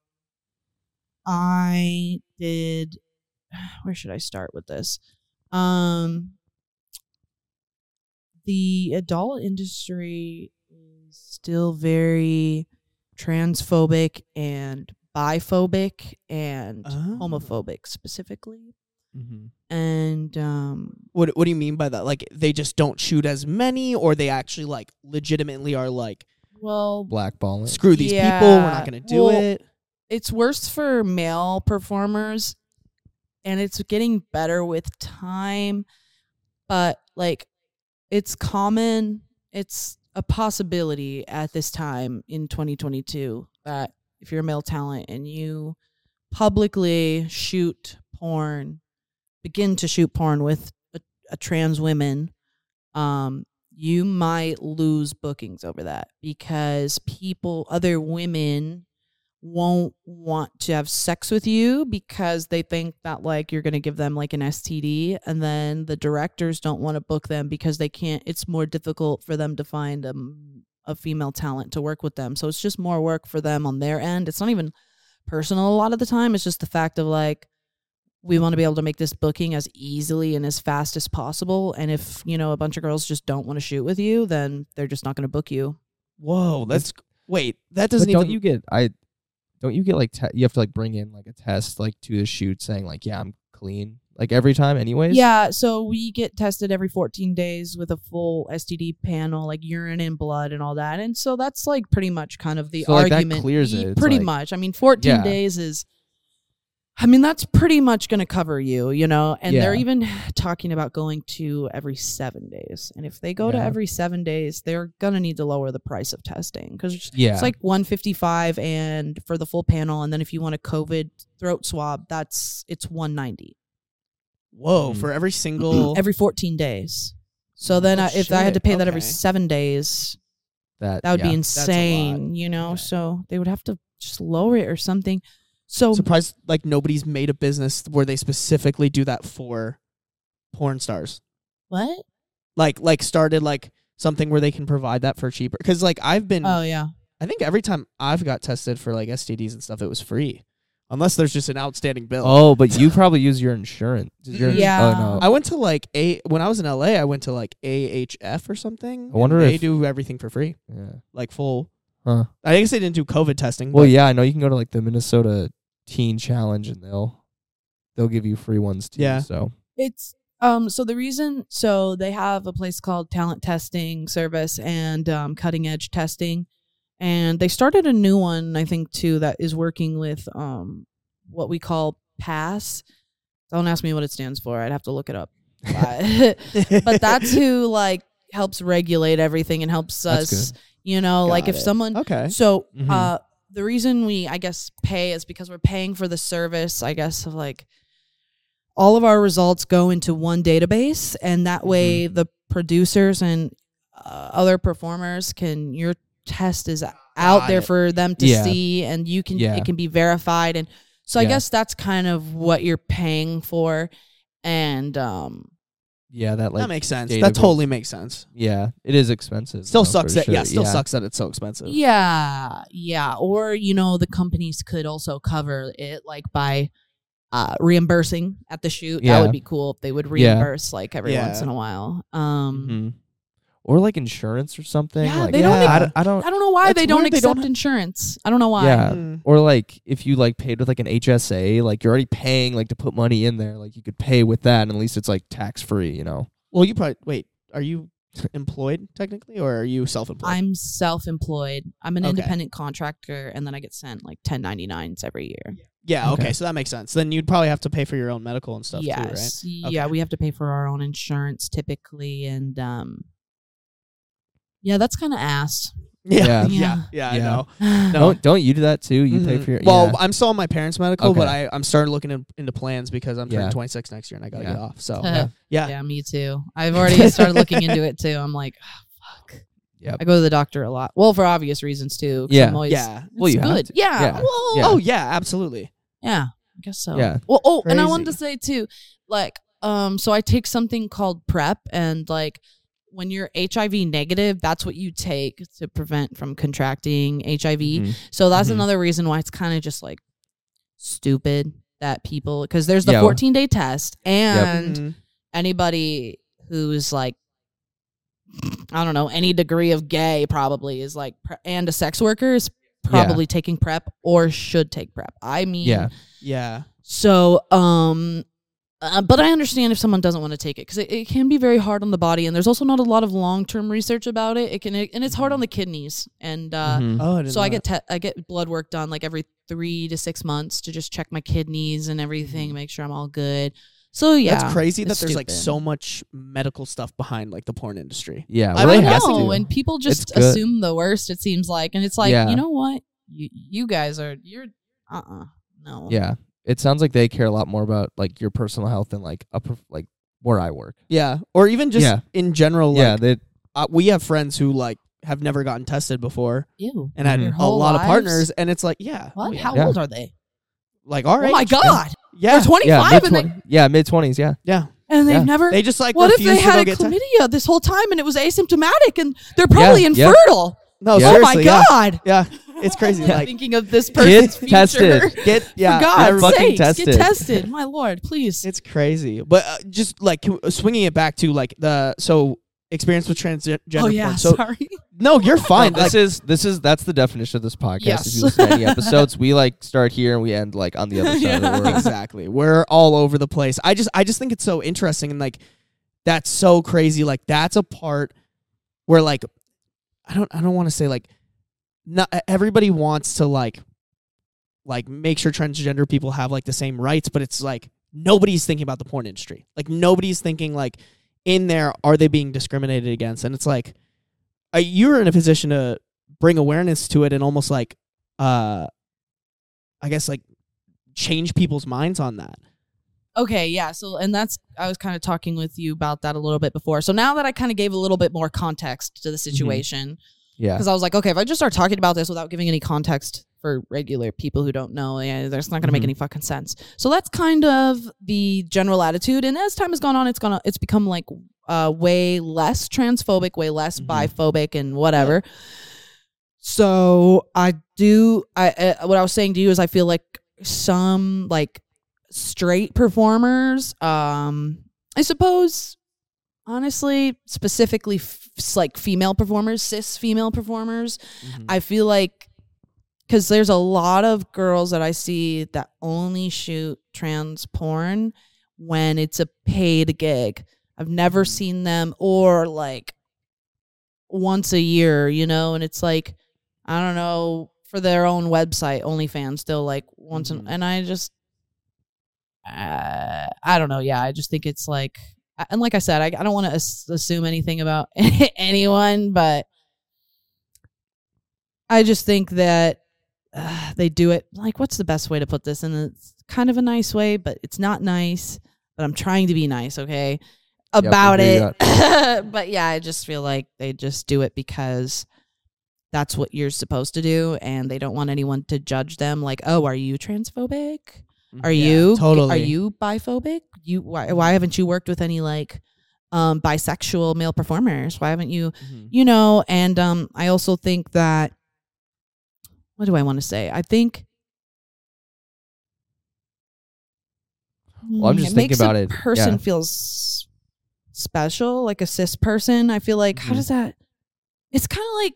I did. Where should I start with this? Um, the adult industry is still very transphobic and biphobic and Oh. homophobic specifically. Hmm and um what what do you mean by that? Like they just don't shoot as many or they actually like legitimately are like well Blackballing. screw these people we're not going to do well, it. it's worse for male performers and it's getting better with time but like it's common it's a possibility at this time in 2022 that if you're a male talent and you publicly shoot porn begin to shoot porn with a, a trans women um you might lose bookings over that because people other women won't want to have sex with you because they think that like you're going to give them like an STD and then the directors don't want to book them because they can't it's more difficult for them to find um, a female talent to work with them so it's just more work for them on their end it's not even personal a lot of the time it's just the fact of like we want to be able to make this booking as easily and as fast as possible. And if you know a bunch of girls just don't want to shoot with you, then they're just not going to book you. Whoa, that's wait. That doesn't don't even. you get I don't you get like te- you have to like bring in like a test like to the shoot saying like yeah I'm clean like every time anyways. Yeah, so we get tested every 14 days with a full STD panel, like urine and blood and all that. And so that's like pretty much kind of the So, like, that argument. clears it. It's Pretty like- much. I mean, 14 Yeah. days is. I mean, that's pretty much going to cover you, you know? And they're even talking about going to every seven days. And if they go to every seven days, they're going to need to lower the price of testing because it's, Yeah. it's like 155 and for the full panel. And then if you want a COVID throat swab, that's it's 190 Whoa, Mm. for every single. every 14 days. So then Oh, I, if I had to shit. pay that every seven days, that that would yeah. be insane, you know? Okay. So they would have to just lower it or something. So surprised like nobody's made a business where they specifically do that for porn stars. what? Like like started like something where they can provide that for cheaper. Because like I've been, Oh yeah. I think every time I've got tested for like STDs and stuff, it was free, unless there's just an outstanding bill. Oh, but you probably use your insurance. Does your ins- Yeah. Oh no. I went to like a when I was in LA. I went to like AHF or something. I wonder and they if- do everything for free, yeah. like full. Huh. I guess they didn't do COVID testing. Well, yeah, I know you can go to like the Minnesota Teen Challenge and they'll they'll give you free ones too. Yeah. So It's um so the reason so they have a place called Talent Testing Service and um, Cutting Edge Testing, and they started a new one I think too that is working with um what we call PASS. Don't ask me what it stands for. I'd have to look it up. But, but that's who like helps regulate everything and helps That's us. You know, like if it. someone okay. so Mhm. uh the reason we I guess pay is because we're paying for the service, I guess of like all of our results go into one database and that way the producers and uh, other performers can your test is out there it. for them to Yeah. see and you can Yeah. it can be verified and so I Yeah. guess that's kind of what you're paying for and um yeah, that like that makes sense. database. That totally makes sense. yeah, it is expensive. Still no, sucks for that yeah, sure. still sucks that it's so expensive. Yeah, yeah. Or you know, the companies could also cover it, like by uh, reimbursing at the shoot. That would be cool if they would Yeah. reimburse like every Yeah. once in a while. Um, Mhm. Or like insurance or something. Yeah, like, they don't I, make- d- I don't. I don't know why they don't weird they accept don't- insurance. I don't know why. Yeah. Mm. Or like if you like paid with like an HSA, like you're already paying like to put money in there. Like you could pay with that, and at least it's like tax free. You know. Well, you probably wait. Are you employed technically, or are you self-employed? I'm self-employed. I'm an Okay. independent contractor, and then I get sent like 1099s every year. yeah. Okay. Okay. So that makes sense. Then you'd probably have to pay for your own medical and stuff yes, too, yeah, Okay. we have to pay for our own insurance typically, and um, yeah, that's kind of ass. right? Yeah. Yeah. Yeah. Yeah. I know. no, Don't don't you do that too? You pay Mhm. for your. Well, yeah. I'm still on my parents' medical, but I I'm starting looking in, into plans because I'm turning Yeah. 26 next year and I gotta Yeah. get off. So Yeah. yeah. Yeah, me too. I've already started looking into it too. I'm like, oh, fuck. Yep. I go to the doctor a lot. Well, for obvious reasons too. 'cause Yeah. I'm always, Yeah. It's Well, you have good. to. Yeah. Yeah. Well, Yeah. Oh yeah, absolutely. yeah. I guess so. Yeah. Well, oh, and I wanted to say too, like, um, so I take something called PrEP, and like, when you're HIV negative, that's what you take to prevent from contracting HIV. Mhm. So that's Mhm. another reason why it's kind of just like stupid that people because there's the Yeah. 14 day test and Mhm. anybody who's like I don't know any degree of gay probably is like and a sex worker is probably taking prep or should take prep. I mean, Yeah. Yeah. So, um, uh, but I understand if someone doesn't want to take it because it, it can be very hard on the body, and there's also not a lot of long term research about it. It can and it's hard on the kidneys, and uh, Mhm. Oh, I so I get te- I get blood work done like every three to six months to just check my kidneys and Mm-hmm. everything, make sure I'm all good. So yeah, That's crazy that it's there's like so much medical stuff behind like the porn industry. Yeah. I don't they know, to. and people just It's good. assume the worst. It seems like, and it's like Yeah. you know what, you you guys are you're uh uh no Yeah. It sounds like they care a lot more about like your personal health than like a prof- like where I work. Yeah. Or even just Yeah. in general. yeah. They. uh, we have friends who like have never gotten tested before ew. and had Mhm. Their a whole lot of lives? partners, and it's like, yeah, What? oh. How Yeah. old are they? like all right, Oh my god, yeah, they're 25 Yeah. and they Mid yeah. Mid twenties. Yeah. yeah. and they've Yeah. never. They just like what if refuse they to go had a get te- chlamydia this whole time and it was asymptomatic and they're probably Yeah. infertile? No, Yeah. Oh my yeah. god! Yeah. It's crazy. I'm Like thinking of this Get person's future. tested. get yeah, For God's every- fucking sakes, tested. get tested. My lord, please. It's crazy, but uh, just like swinging it back to like the so experience with transgender. oh yeah, porn. So sorry. no, you're fine. No, this like, is this is that's the definition of this podcast. Yes. If you listen to any episodes, we like start here and we end like on the other side of the world. exactly. We're all over the place. I just I just think it's so interesting and like that's so crazy. Like that's a part where like I don't I don't want to say like not everybody wants to like like make sure transgender people have like the same rights, but it's like nobody's thinking about the porn industry. Like nobody's thinking like in there are they being discriminated against? And it's like uh, you're in a position to bring awareness to it and almost like uh I guess like change people's minds on that. Okay, yeah. So, and that's I was kind of talking with you about that a little bit before. So now that I kind of gave a little bit more context to the situation, Yeah. because I was like, okay, if I just start talking about this without giving any context for regular people who don't know, yeah, that's not going to make Mhm. any fucking sense. So that's kind of the general attitude. And as time has gone on, it's gonna it's become like uh, way less transphobic, way less Mhm. biphobic, and whatever. So I do. I uh, what I was saying to you is I feel like some like straight performers. Um, I suppose honestly, specifically f- like female performers, cis female performers. Mhm. I feel like because there's a lot of girls that I see that only shoot trans porn when it's a paid gig. I've never seen them or like once a year, you know, and it's like I don't know for their own website, OnlyFans still like once in, Mhm. and I just uh, I don't know. Yeah, I just think it's like and like I said, I, I don't want to as- assume anything about anyone, but I just think that uh, they do it like what's the best way to put this? And it's kind of a nice way, but it's not nice. But I'm trying to be nice, okay, about hear it. but yeah, I just feel like they just do it because that's what you're supposed to do, and they don't want anyone to judge them. Like, oh, are you transphobic? Are Yeah, you totally. Are you biphobic? You why why haven't you worked with any like um bisexual male performers? Why haven't you Mhm. you know, and um I also think that what do I want to say? I think Well, I'm just thinking makes about a it, Person yeah. feels special, like a cis person. I feel like how Mhm. does that? It's kind of like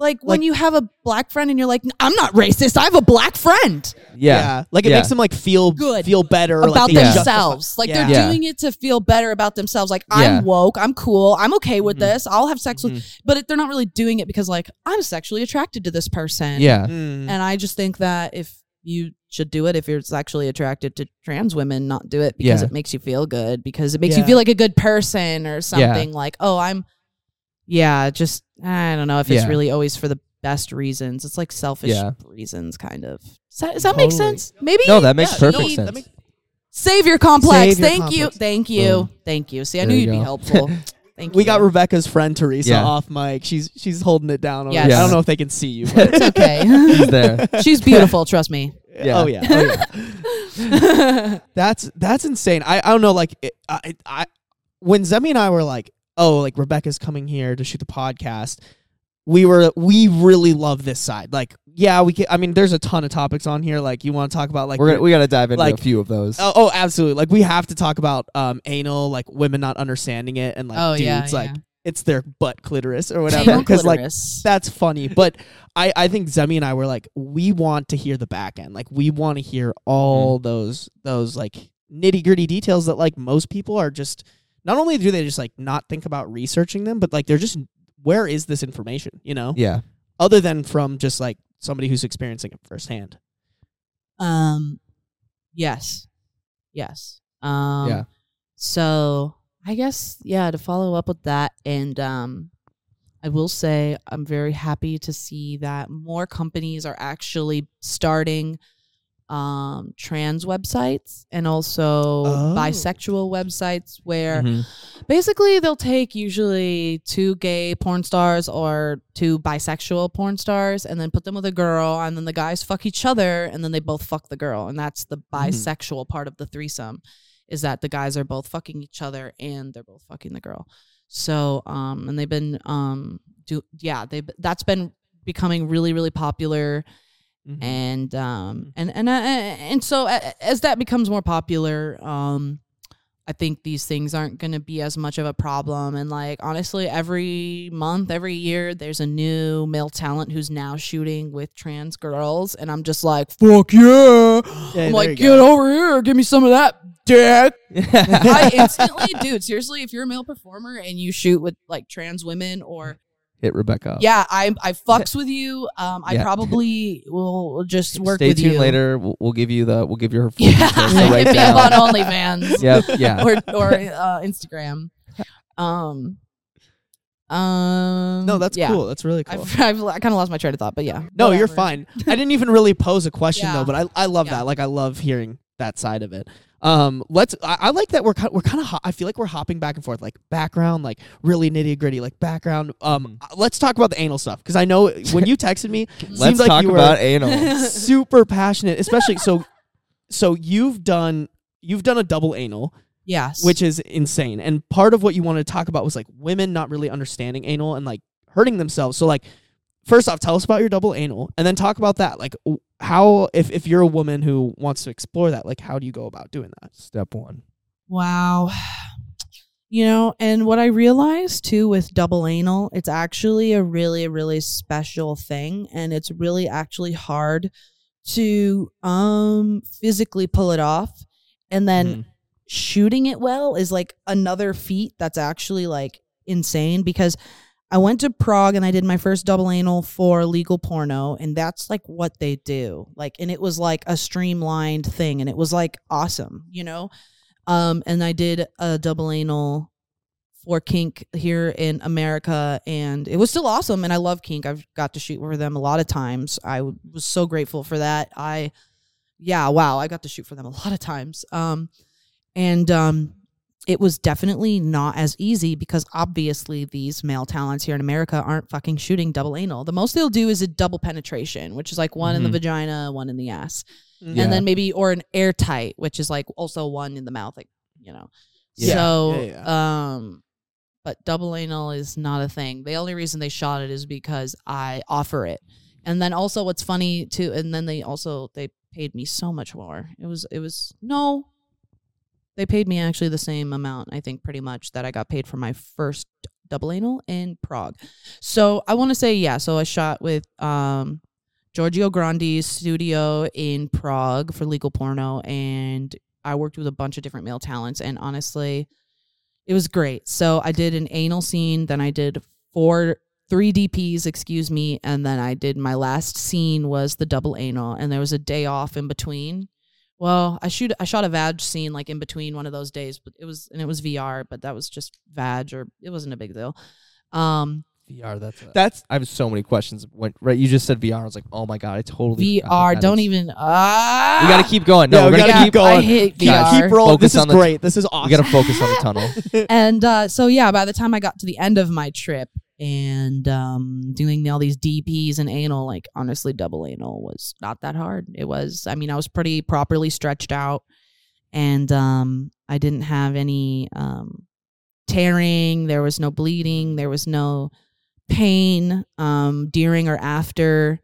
like when Like- you have a black friend and you're like, I'm not racist. I have a black friend Yeah. Like it Yeah. makes them like feel Good. feel better or, about like, they justify- themselves. Like Yeah. they're Yeah. doing it to feel better about themselves. Like Yeah. I'm woke, I'm cool, I'm okay with Mhm. this. I'll have sex with, Mhm. but it, they're not really doing it because like I'm sexually attracted to this person. Yeah. Mm. and I just think that if you should do it, if you're sexually attracted to trans women, not do it because Yeah. it makes you feel good because it makes you feel like a good person or something. Like oh, I'm, yeah, just I don't know if it's Yeah. really always for the best reasons. It's like selfish Yeah. reasons, kind of. Does that, does that make Totally. sense? Maybe No, that makes Yeah, perfect no, sense. makes- Savior complex. Savior Thank you. complex. Thank you. Boom. Thank you. See, I There knew you you'd be go. helpful. Thank you. we you. got Rebecca's friend Teresa Yeah. off mic. She's she's holding it down. over Yes. there. I don't know if they can see you. But It's okay. He's there. She's beautiful. Trust me. Yeah. Oh yeah. Oh yeah. that's that's insane. I, I don't know. Like it, I I when Zemi and I were like, oh, like Rebecca's coming here to shoot the podcast. We were we really love this side. Like yeah, we can. I mean, there's a ton of topics on here. Like you want to talk about like We're gonna, we got to dive into like- a few of those. Oh, oh, absolutely. Like we have to talk about um anal, like women not understanding it, and like oh dudes, yeah, like yeah. it's their butt clitoris or whatever. Anal Because like clitoris. that's funny. But I I think Zemi and I were like, we want to hear the back end. Like we want to hear all those those like nitty gritty details that like most people are just. Not only do they just like not think about researching them, but like they're just where is this information? You know, yeah. other than from just like somebody who's experiencing it firsthand. Um, yes, yes. Um, Yeah. So I guess yeah. To follow up with that, and um, I will say I'm very happy to see that more companies are actually starting um trans websites and also Oh. bisexual websites where Mhm. basically they'll take usually two gay porn stars or two bisexual porn stars and then put them with a girl and then the guys fuck each other and then they both fuck the girl and that's the bisexual part of the threesome is that the guys are both fucking each other and they're both fucking the girl so um and they've been um do yeah they that's been becoming really really popular Mhm. and um and and uh, and so as that becomes more popular um i think these things aren't going to be as much of a problem. And like honestly every month every year there's a new male talent who's now shooting with trans girls. And i'm just like fuck yeah. Yeah, i'm like get go. over here. Give me some of that dick. I instantly dude seriously if you're a male performer and you shoot with like trans women or Hit Rebecca. up. yeah i i fucks with you um i Yeah. probably will just work Stay with tuned you later. We'll, we'll give you the. We'll give you her full yeah details to hit write me up on down. onlyfans Yep. Yeah. or or uh, instagram um um No, that's yeah. cool. That's really cool. I've, I've i kind of lost my train of thought but yeah no, you're whatever. fine. I didn't even really pose a question Yeah. though, but I I love Yeah. that. Like I love hearing that side of it. Um, let's. I, I like that we're kind. We're kind of. Ho- I feel like we're hopping back and forth, like background, like really nitty gritty, like background. Um, uh, let's talk about the anal stuff because I know when you texted me, Let's like talk you were about anal. super passionate, especially so. So you've done you've done a double anal, yes which is insane. And part of what you wanted to talk about was like women not really understanding anal and like hurting themselves. So like first off, tell us about your double anal and then talk about that. Like how if if you're a woman who wants to explore that, like how do you go about doing that? Step one. Wow. You know, and what I realized too with double anal, it's actually a really, really special thing. And it's really actually hard to um physically pull it off. And then Mhm. shooting it well is like another feat that's actually like insane because I went to Prague and I did my first double anal for legal porno and that's like what they do. Like and it was like a streamlined thing and it was like awesome, you know? Um and I did a double anal for kink here in America and it was still awesome and I love kink. I've got to shoot for them a lot of times. I was so grateful for that. I yeah, wow, I got to shoot for them a lot of times. Um and um it was definitely not as easy because obviously these male talents here in America aren't fucking shooting double anal. The most they'll do is a double penetration, which is like one in the Mhm. vagina, one in the ass. Yeah. And then maybe or an airtight, which is like also one in the mouth, like, you know. Yeah. So Yeah, um but double anal is not a thing. The only reason they shot it is because I offer it. And then also what's funny too and then they also they paid me so much more. It was it was no they paid me actually the same amount, I think pretty much that I got paid for my first double anal in Prague. So I want to say yeah, so I shot with um Giorgio Grandi's studio in Prague for legal porno and I worked with a bunch of different male talents and honestly it was great. So I did an anal scene, then I did four three DPs, excuse me, and then I did my last scene was the double anal and there was a day off in between. Well, I shoot I shot a vag scene like in between one of those days, but it was and it was VR, but that was just vag or it wasn't a big deal. Um VR. That's. A, That's I have so many questions. When right, you just said VR. I was like, oh my god, I totally. VR, that don't is- even ah We gotta keep going. No, Yeah, we're we gonna gotta keep keep I going. hate Keep- VR. keep rolling. Focus This is on the- great. This is awesome. We gotta focus on the tunnel. and uh, so yeah, by the time I got to the end of my trip and um, doing all these DPs and anal, like honestly, double anal was not that hard. It was, I mean, I was pretty properly stretched out, and um, I didn't have any um, tearing. There was no bleeding. There was no pain um, during or after.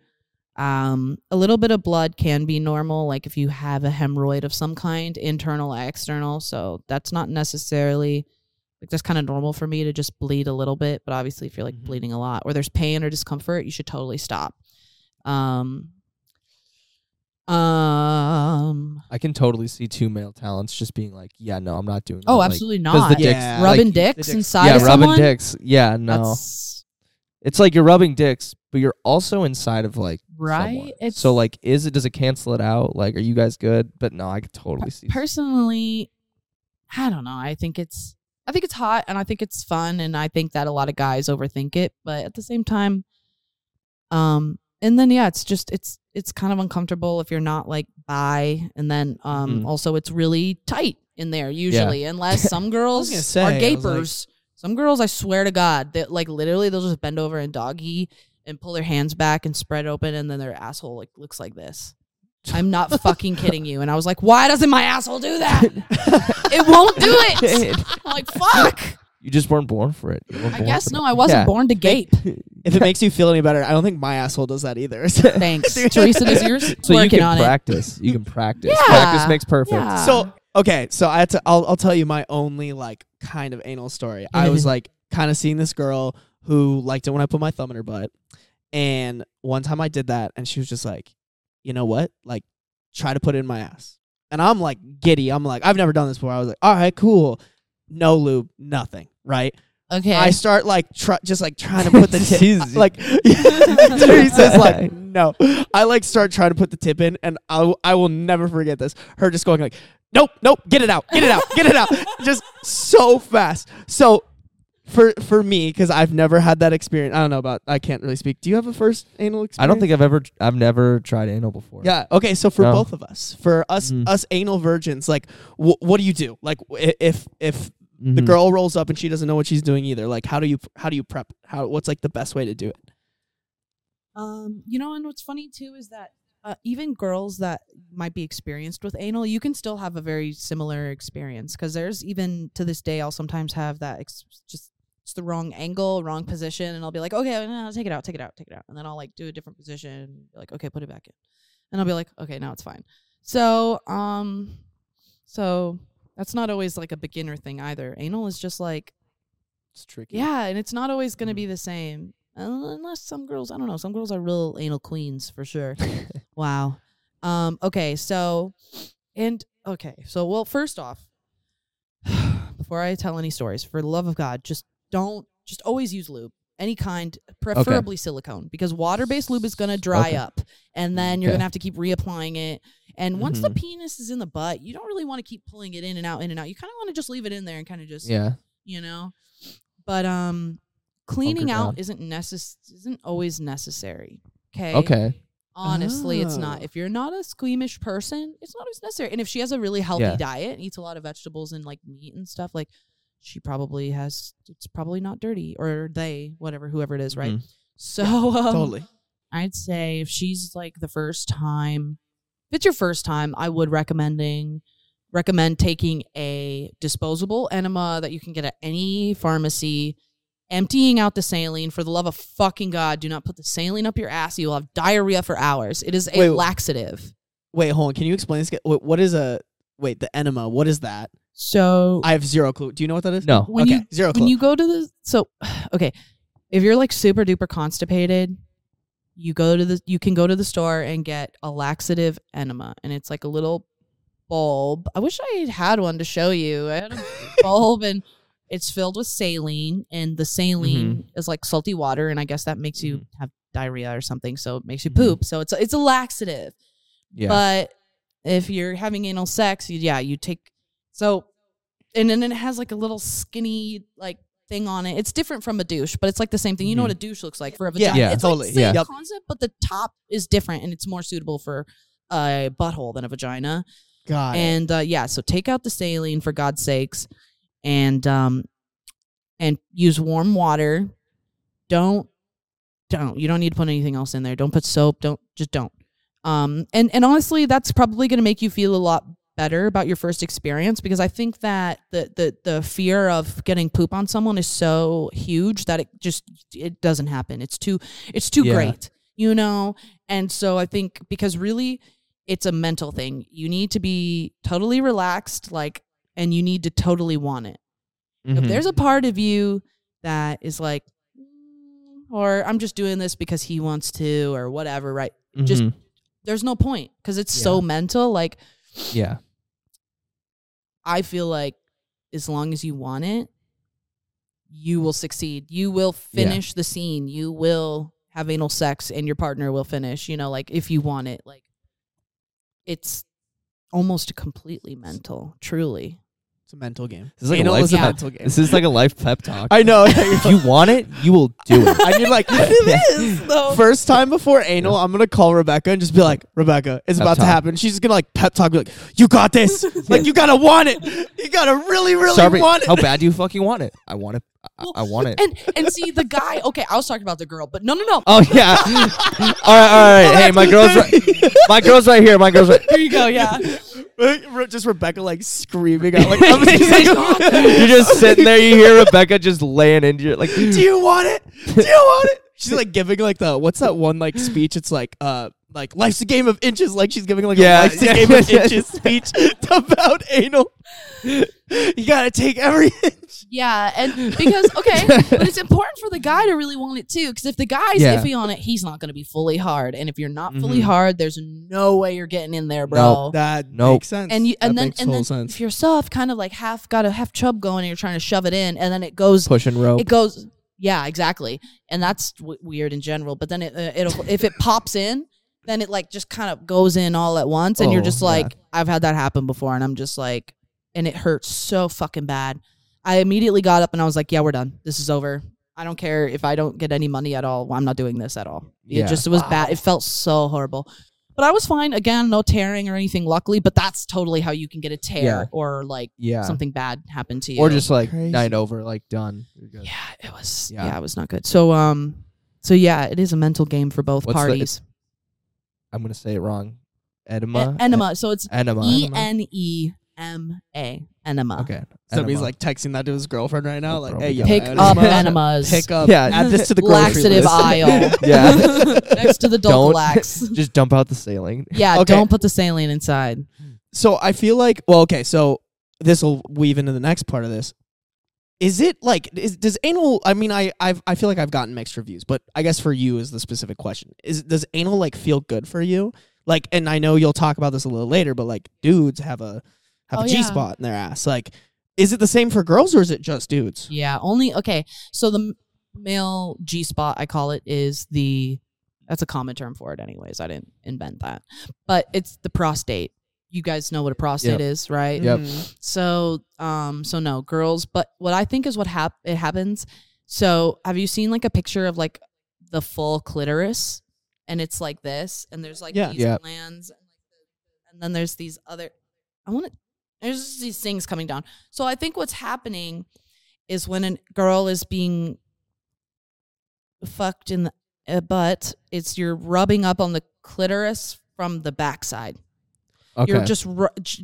Um, a little bit of blood can be normal, like if you have a hemorrhoid of some kind, internal, external. So that's not necessarily like that's kind of normal for me to just bleed a little bit. But obviously, if you're like Mhm. bleeding a lot or there's pain or discomfort, you should totally stop. Um, um. I can totally see two male talents just being like, yeah, no, I'm not doing. Oh, that. Like, not. the dicks, Yeah. rubbing like, dicks dicks- inside yeah, of rubbing someone. dicks. Yeah, no, That's it's like you're rubbing dicks, but you're also inside of like right. It's so like, is it does it cancel it out? Like, are you guys good? But no, I could totally see. personally i don't know i think it's i think it's hot and i think it's fun and i think that a lot of guys overthink it but at the same time um and then yeah it's just it's it's kind of uncomfortable if you're not like by and then um Mhm. also it's really tight in there usually unless some girls say, are was like- gapers. Some girls i swear to god that like literally they'll just bend over and doggy and pull their hands back and spread open and then their asshole like looks like this i'm not fucking kidding you and i was like why doesn't my asshole do that it won't do it. I'm like, fuck. You just weren't born for it. You weren't I born guess for no. I wasn't Yeah. born to gape. If it makes you feel any better, I don't think my asshole does that either. Thanks, Teresa. Does yours? So you Working can on it. practice. You can practice. Yeah. Practice makes perfect. Yeah. So okay, so I had to. I'll I'll tell you my only like kind of anal story. I was like kind of seeing this girl who liked it when I put my thumb in her butt, and one time I did that, and she was just like, you know what, like try to put it in my ass, and I'm like giddy. I'm like I've never done this before. I was like, all right, cool, no lube, nothing, right? Okay. I start like try, just like trying to put the tip like Teresa's like no. I like start trying to put the tip in, and I I will never forget this. Her just going like, nope, nope, get it out, get it out, get it out, just so fast. So for for me, because I've never had that experience. I don't know about. I can't really speak. Do you have a first anal experience? I don't think I've ever. I've never tried anal before. Yeah. Okay. So for No. both of us, for us Mhm. us anal virgins, like, wh- what do you do? Like, if if the Mhm. girl rolls up and she doesn't know what she's doing either, like, how do you how do you prep? How what's like the best way to do it? Um, you know, and what's funny too is that uh, even girls that might be experienced with anal, you can still have a very similar experience because there's even to this day, I'll sometimes have that ex- just it's the wrong angle, wrong position, and I'll be like, okay, no, take it out, take it out, take it out, and then I'll like do a different position, be like, okay, put it back in, and I'll be like, okay, now it's fine. So, um, so that's not always like a beginner thing either. Anal is just like It's tricky. yeah, and it's not always going to be the same. Unless some girls, I don't know, some girls are real anal queens for sure. wow. Um okay, so and okay. So well, first off, before I tell any stories, for the love of God, just don't just always use lube. Any kind, preferably silicone, because water-based lube is gonna dry Okay. up, and then you're Okay. gonna have to keep reapplying it. And once the Mhm. penis is in the butt, you don't really want to keep pulling it in and out, in and out. You kind of want to just leave it in there and kind of just Yeah. you know but um cleaning out isn't necess- isn't always necessary okay Okay. honestly it's not Oh. if you're not a squeamish person it's not always necessary and if she has a really healthy Yeah. diet and eats a lot of vegetables and like meat and stuff like she probably has it's probably not dirty or they whatever whoever it is right Mhm. so um, Totally. I'd say if she's like the first time, if it's your first time, I would recommending recommend taking a disposable enema that you can get at any pharmacy, emptying out the saline. For the love of fucking god, do not put the saline up your ass. You will have diarrhea for hours. It is a Wait, laxative. Wait, hold on. Can you explain this? What is a wait? The enema. What is that? So I have zero clue. Do you know what that is? No. when okay, you zero clue. when you go to the so okay, if you're like super duper constipated, you go to the you can go to the store and get a laxative enema, and it's like a little bulb. I wish I had one to show you. I had a bulb and it's filled with saline, and the saline is like salty water, and I guess that makes you have diarrhea or something, so it makes you Mhm. poop. So it's a, it's a laxative. Yeah. But if you're having anal sex, you, yeah, you take so, and then it has like a little skinny like thing on it. It's different from a douche, but it's like the same thing. You know what a douche looks like for a vagina. yeah, it's totally. Like the same Yeah. concept, but the top is different and it's more suitable for a butthole than a vagina. Got it. And uh, yeah, so take out the saline for God's sakes, and um, and use warm water. Don't don't you don't need to put anything else in there. Don't put soap. Don't just don't. Um, and and honestly, that's probably going to make you feel a lot better about your first experience because I think that the the the fear of getting poop on someone is so huge that it just it doesn't happen. It's too it's too Yeah. great, you know. And so I think because really it's a mental thing. You need to be totally relaxed, like, and you need to totally want it. If Mhm. there's a part of you that is like, "Mm," or I'm just doing this because he wants to, or whatever, right? just- Mhm. There's no point because it's so mental. Like, yeah. I feel like as long as you want it, you will succeed. You will finish the scene. You will have anal sex and your partner will finish, you know, like if you want it. Like it's almost completely mental, truly. It's a mental game. This is like a life is a mental game. This is like a life pep talk. I know. if you want it, you will do it. I mean, like, first time before anal, I'm gonna call Rebecca and just be like, Rebecca, it's Pep about to talk. happen. She's just gonna like pep talk, be like, you got this. like, you gotta want it. You gotta really, really Sorry, want it. how bad do you fucking want it? I want it. I, Well, I want it. And and see the guy, okay, I was talking about the girl, but no no no. Oh yeah. all right, all right. Hey, my girl's right. My girl's right here. My girl's right. Here you go, yeah. just Rebecca like screaming out like, I'm just like You're just sitting there. You hear Rebecca just laying into your like. do you want it? Do you want it? She's like giving like the what's that one like speech? It's like uh like life's a game of inches. Like she's giving like Yeah, a life's a yeah. game of inches speech about anal. You gotta take every inch. Yeah, and because okay, but it's important for the guy to really want it too. Because if the guy's Yeah. iffy on it, he's not going to be fully hard. And if you're not fully Mhm. hard, there's no way you're getting in there, bro. That Nope. makes sense. and you That then and then sense. if you're soft, kind of like half got a half chub going, and you're trying to shove it in, and then it goes, pushing rope. it goes, yeah, exactly, and that's w- weird in general. But then it uh, it'll if it pops in. Then it like just kind of goes in all at once, and you're Oh, just yeah. like, I've had that happen before, and I'm just like, and it hurts so fucking bad. I immediately got up and I was like, yeah, we're done. This is over. I don't care if I don't get any money at all. I'm not doing this at all. Yeah. It just it was bad. It felt so horrible. But I was fine. Again, no tearing or anything, luckily. But that's totally how you can get a tear Yeah. or like yeah. something bad happen to you. or just like Crazy. night over, like done. Yeah, it was Yeah. yeah. it was not good. So um so yeah, it is a mental game for both What's the- parties. I'm gonna say it wrong. E- Enema. enema. So it's Enema. E N E M A. Enema. Okay. Somebody's Enema. like texting that to his girlfriend right now, like, "Hey, yo, Pick enema. up enemas. Pick up. Yeah. Add this to the grocery laxative list. aisle. Yeah. Next to the Don't- Dulcolax. Just dump out the saline. Yeah, Okay. don't put the saline inside. So I feel like, well, okay, so this will weave into the next part of this. Is it like is, does anal? I mean, I I've, I feel like I've gotten mixed reviews, but I guess for you is the specific question. Is does anal like feel good for you? Like, and I know you'll talk about this a little later, but like dudes have a have Oh, a yeah. G spot in their ass. Like, is it the same for girls or is it just dudes? Yeah, only okay. So the male G spot, I call it, is the that's a common term for it, anyways. I didn't invent that, but it's the prostate. You guys know what a prostate Yep. is, right? Yep. Mhm. So, um, so no girls, but what I think is what hap- it happens. So, have you seen like a picture of like the full clitoris, and it's like this, and there's like Yeah. these Yeah. glands, and, like the, and then there's these other. I want to. There's these things coming down. So I think what's happening is when a girl is being fucked in the uh, butt, it's you're rubbing up on the clitoris from the backside. Okay. You're just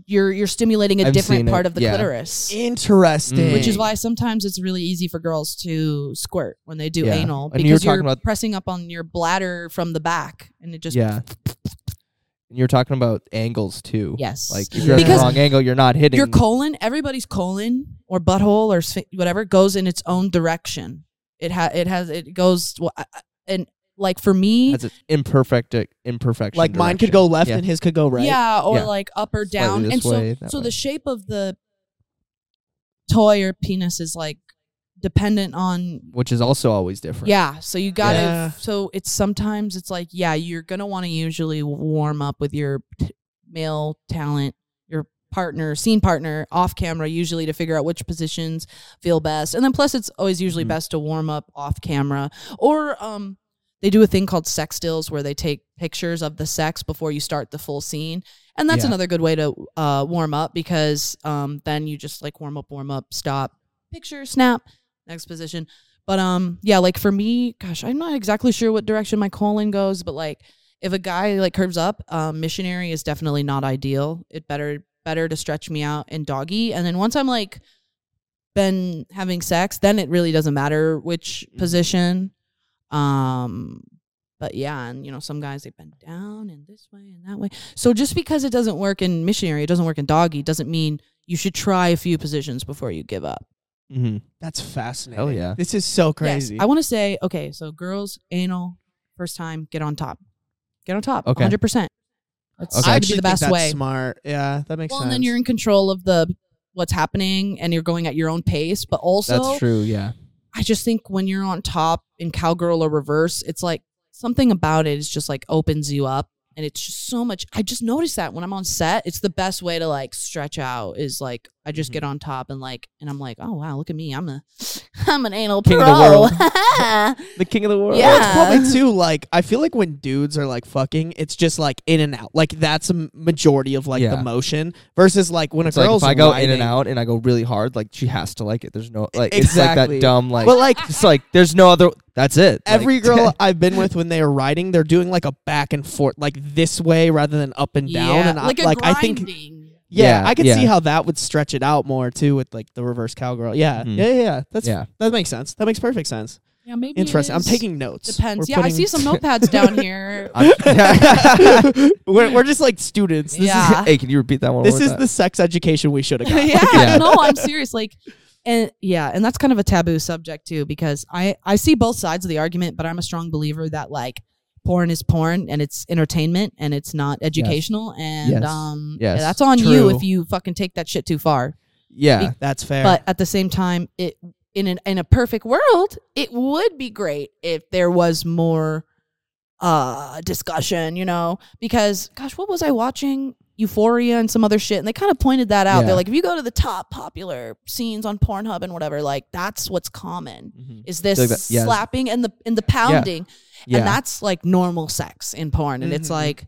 you're you're stimulating a I've different seen it, part of the yeah. clitoris. Interesting. Which is why sometimes it's really easy for girls to squirt when they do Yeah. anal And you were because you're, talking about- pressing up on your bladder from the back and it just yeah. And you're talking about angles too. yes Like if you're at the wrong angle, you're not hitting. your colon everybody's colon or butthole or sphi- whatever goes in its own direction it ha- it has it goes well, I- I- and like for me has an imperfect imperfection. like mine could go left Yeah. and his could go right. yeah or Yeah. like up or down this and so way, that so way. the shape of the toy or penis is like dependent on which is also always different. Yeah, so you gotta. Yeah. So it's sometimes it's like yeah, you're gonna want to usually warm up with your t- male talent, your partner, scene partner, off camera, usually to figure out which positions feel best, and then plus it's always usually Mhm. best to warm up off camera or um. They do a thing called sex stills where they take pictures of the sex before you start the full scene. And that's Yeah. another good way to uh, warm up because um, then you just like warm up, warm up, stop, picture, snap, next position. But um, yeah, like for me, gosh, I'm not exactly sure what direction my colon goes, but like if a guy like curves up, um, missionary is definitely not ideal. It better better to stretch me out in doggy, and then once I'm like been having sex, then it really doesn't matter which Mhm. position. Um, but yeah, and you know some guys they bend down and this way and that way. So just because it doesn't work in missionary, it doesn't work in doggy, doesn't mean you should try a few positions before you give up. Mm-hmm. That's fascinating. Hell yeah. This is so Yes. crazy. I want to say, okay, so girls, anal, first time, get on top. Get on top. Okay. 100%. That's Okay. I actually be the best way. smart. Yeah, that makes Well, sense. and then you're in control of the what's happening and you're going at your own pace. But also, That's true. Yeah. I just think when you're on top in cowgirl or reverse, it's like something about it is just like opens you up. And it's just so much. I just noticed that when I'm on set, it's the best way to like stretch out. Is like I just Mhm. get on top and like, and I'm like, oh wow, look at me, I'm a, I'm an anal King pro. of the world. The king of the world. Yeah. Well, it's probably too like I feel like when dudes are like fucking, it's just like in and out. Like that's a majority of like the motion versus like when It's a like if I go in and out and I go really hard, like she has to like it. There's no like it's like that dumb like. But like it's like there's no other. That's it. Like, every girl I've been with when they are riding, they're doing like a back and forth, like this way rather than up and down. Yeah, and like I a like I think grinding. Yeah, Yeah, I could yeah. see how that would stretch it out more too with like the reverse cowgirl. Yeah, Mhm. yeah, yeah, yeah. That's Yeah. that makes sense. That makes perfect sense. Yeah, maybe. it Interesting. I'm taking notes. Depends. We're yeah, I see some notepads down here. We're, we're just like students. This Yeah. hey, can you repeat that one? is this is time? the sex education we should have got. yeah, Yeah. no, I'm serious. Like, and yeah, and that's kind of a taboo subject too because I I see both sides of the argument, but I'm a strong believer that like porn is porn and it's entertainment and it's not educational and Yes. um Yes. that's on you True. if you fucking take that shit too far. yeah. That's fair. But at the same time, it in an in a perfect world, it would be great if there was more uh discussion, you know, because gosh, what was I watching? Euphoria and some other shit, and they kind of pointed that out. Yeah. They're like, if you go to the top popular scenes on Pornhub and whatever, like that's what's common Mhm. is this Like that- slapping and the and the pounding, Yeah. and that's like normal sex in porn, and it's Mhm. like.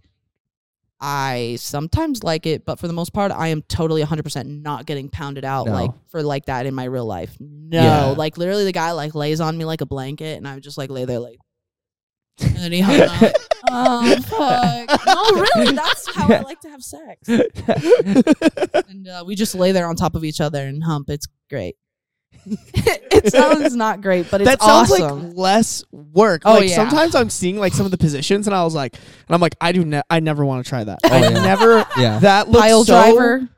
I sometimes like it, but for the most part, I am totally 100% not getting pounded out No. like for like that in my real life. No, Yeah. like literally, the guy like lays on me like a blanket, and I would just like lay there like, and then he hung up. oh fuck! No, really, that's how I like to have sex. And uh, we just lay there on top of each other and hump. It's great. it sounds not great, but it's that sounds awesome. like less work. Oh, like yeah. sometimes I'm seeing like some of the positions, and I was like, and I'm like, I do, ne- I never want to try that. Oh, I yeah. never. yeah. That looks Pile so- driver.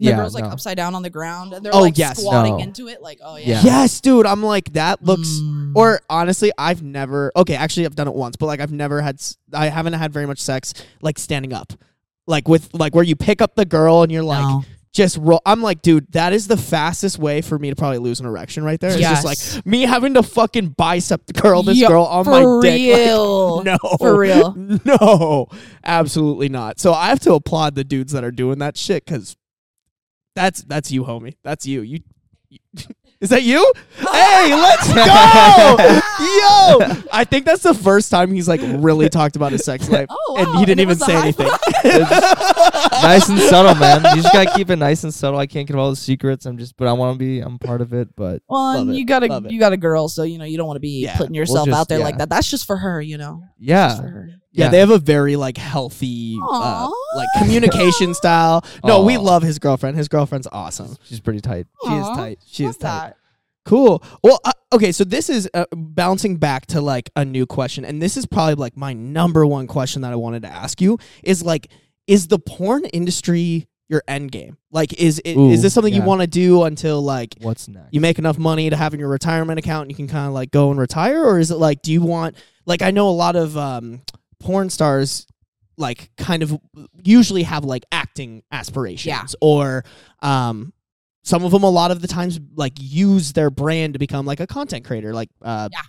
The Yeah, girl's like no. upside down on the ground, and they're Oh, like yes. squatting No. into it. Like, oh yeah. Yeah. Yes, dude. I'm like that looks. Mm. Or honestly, I've never. Okay, actually, I've done it once, but like I've never had. I haven't had very much sex like standing up, like with like where you pick up the girl and you're like No. Just roll. I'm like, dude, that is the fastest way for me to probably lose an erection right there. It's Yes. just like me having to fucking bicep the girl, this Yo, girl on my dick. like, real. no, For real. no, absolutely not. So I have to applaud the dudes that are doing that shit because that's that's you, homie. That's you. You. you- Is that you? hey, let's go! Yo! I think that's the first time he's like really talked about his sex life. Oh, And he didn't it even was a say high anything. nice and subtle, man. You just gotta keep it nice and subtle. I can't get all the secrets. I'm just, but I want to be. I'm part of it. But Well, Love and it, you got a it. you got a girl, so you know you don't want to be Yeah, putting yourself just- out there yeah. like that. That's just for her, you know. Just yeah, for her. Yeah, Yeah. they have a very like healthy uh, Aw. like communication style. No, we Aw. love his girlfriend. His girlfriend's awesome. she's pretty tight. She is Aw, tight. She love is tight. that. Cool. Well, uh, okay, so this is uh, bouncing back to like a new question, and this is probably like my number one question that I wanted to ask you is like, is the porn industry your end game? Like, is it, is Ooh, this something you want to do until like What's next? you make enough money to have in your retirement account and you can kind of like go and retire, or is it like, do you want like I know a lot of um, porn stars like kind of usually have like acting aspirations Yeah. or um some of them a lot of the times like use their brand to become like a content creator like uh Yeah.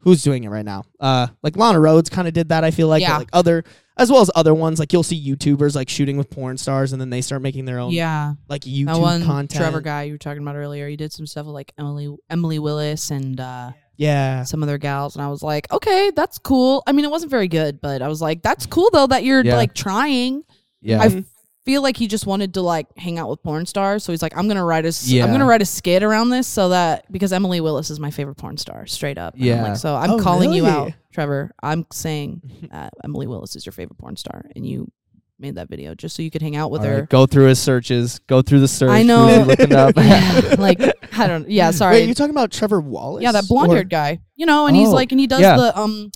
who's doing it right now uh like Lana Rhoades kind of did that I feel like Yeah. like other as well as other ones like you'll see YouTubers like shooting with porn stars and then they start making their own Yeah, like YouTube that one content Trevor guy you were talking about earlier. He did some stuff with like Emily Emily Willis and uh, yeah some other gals, and I was like, okay, that's cool. I mean, it wasn't very good, but I was like, that's cool though that you're Yeah. like trying. yeah, I f- feel like he just wanted to like hang out with porn stars, so he's like, I'm gonna write a s- Yeah. I'm gonna write a skit around this so that because Emily Willis is my favorite porn star, straight up. And I'm Yeah. like, so I'm Oh, calling you out, Trevor. I'm saying that Emily Willis is your favorite porn star, and you made that video just so you could hang out with All her. right, go through his searches. Go through the search. I know. up. yeah, like I don't. Yeah, sorry. Wait, you talking about Trevor Wallace? yeah, that blonde haired guy. You know, and he's Oh, like, and he does yeah. the um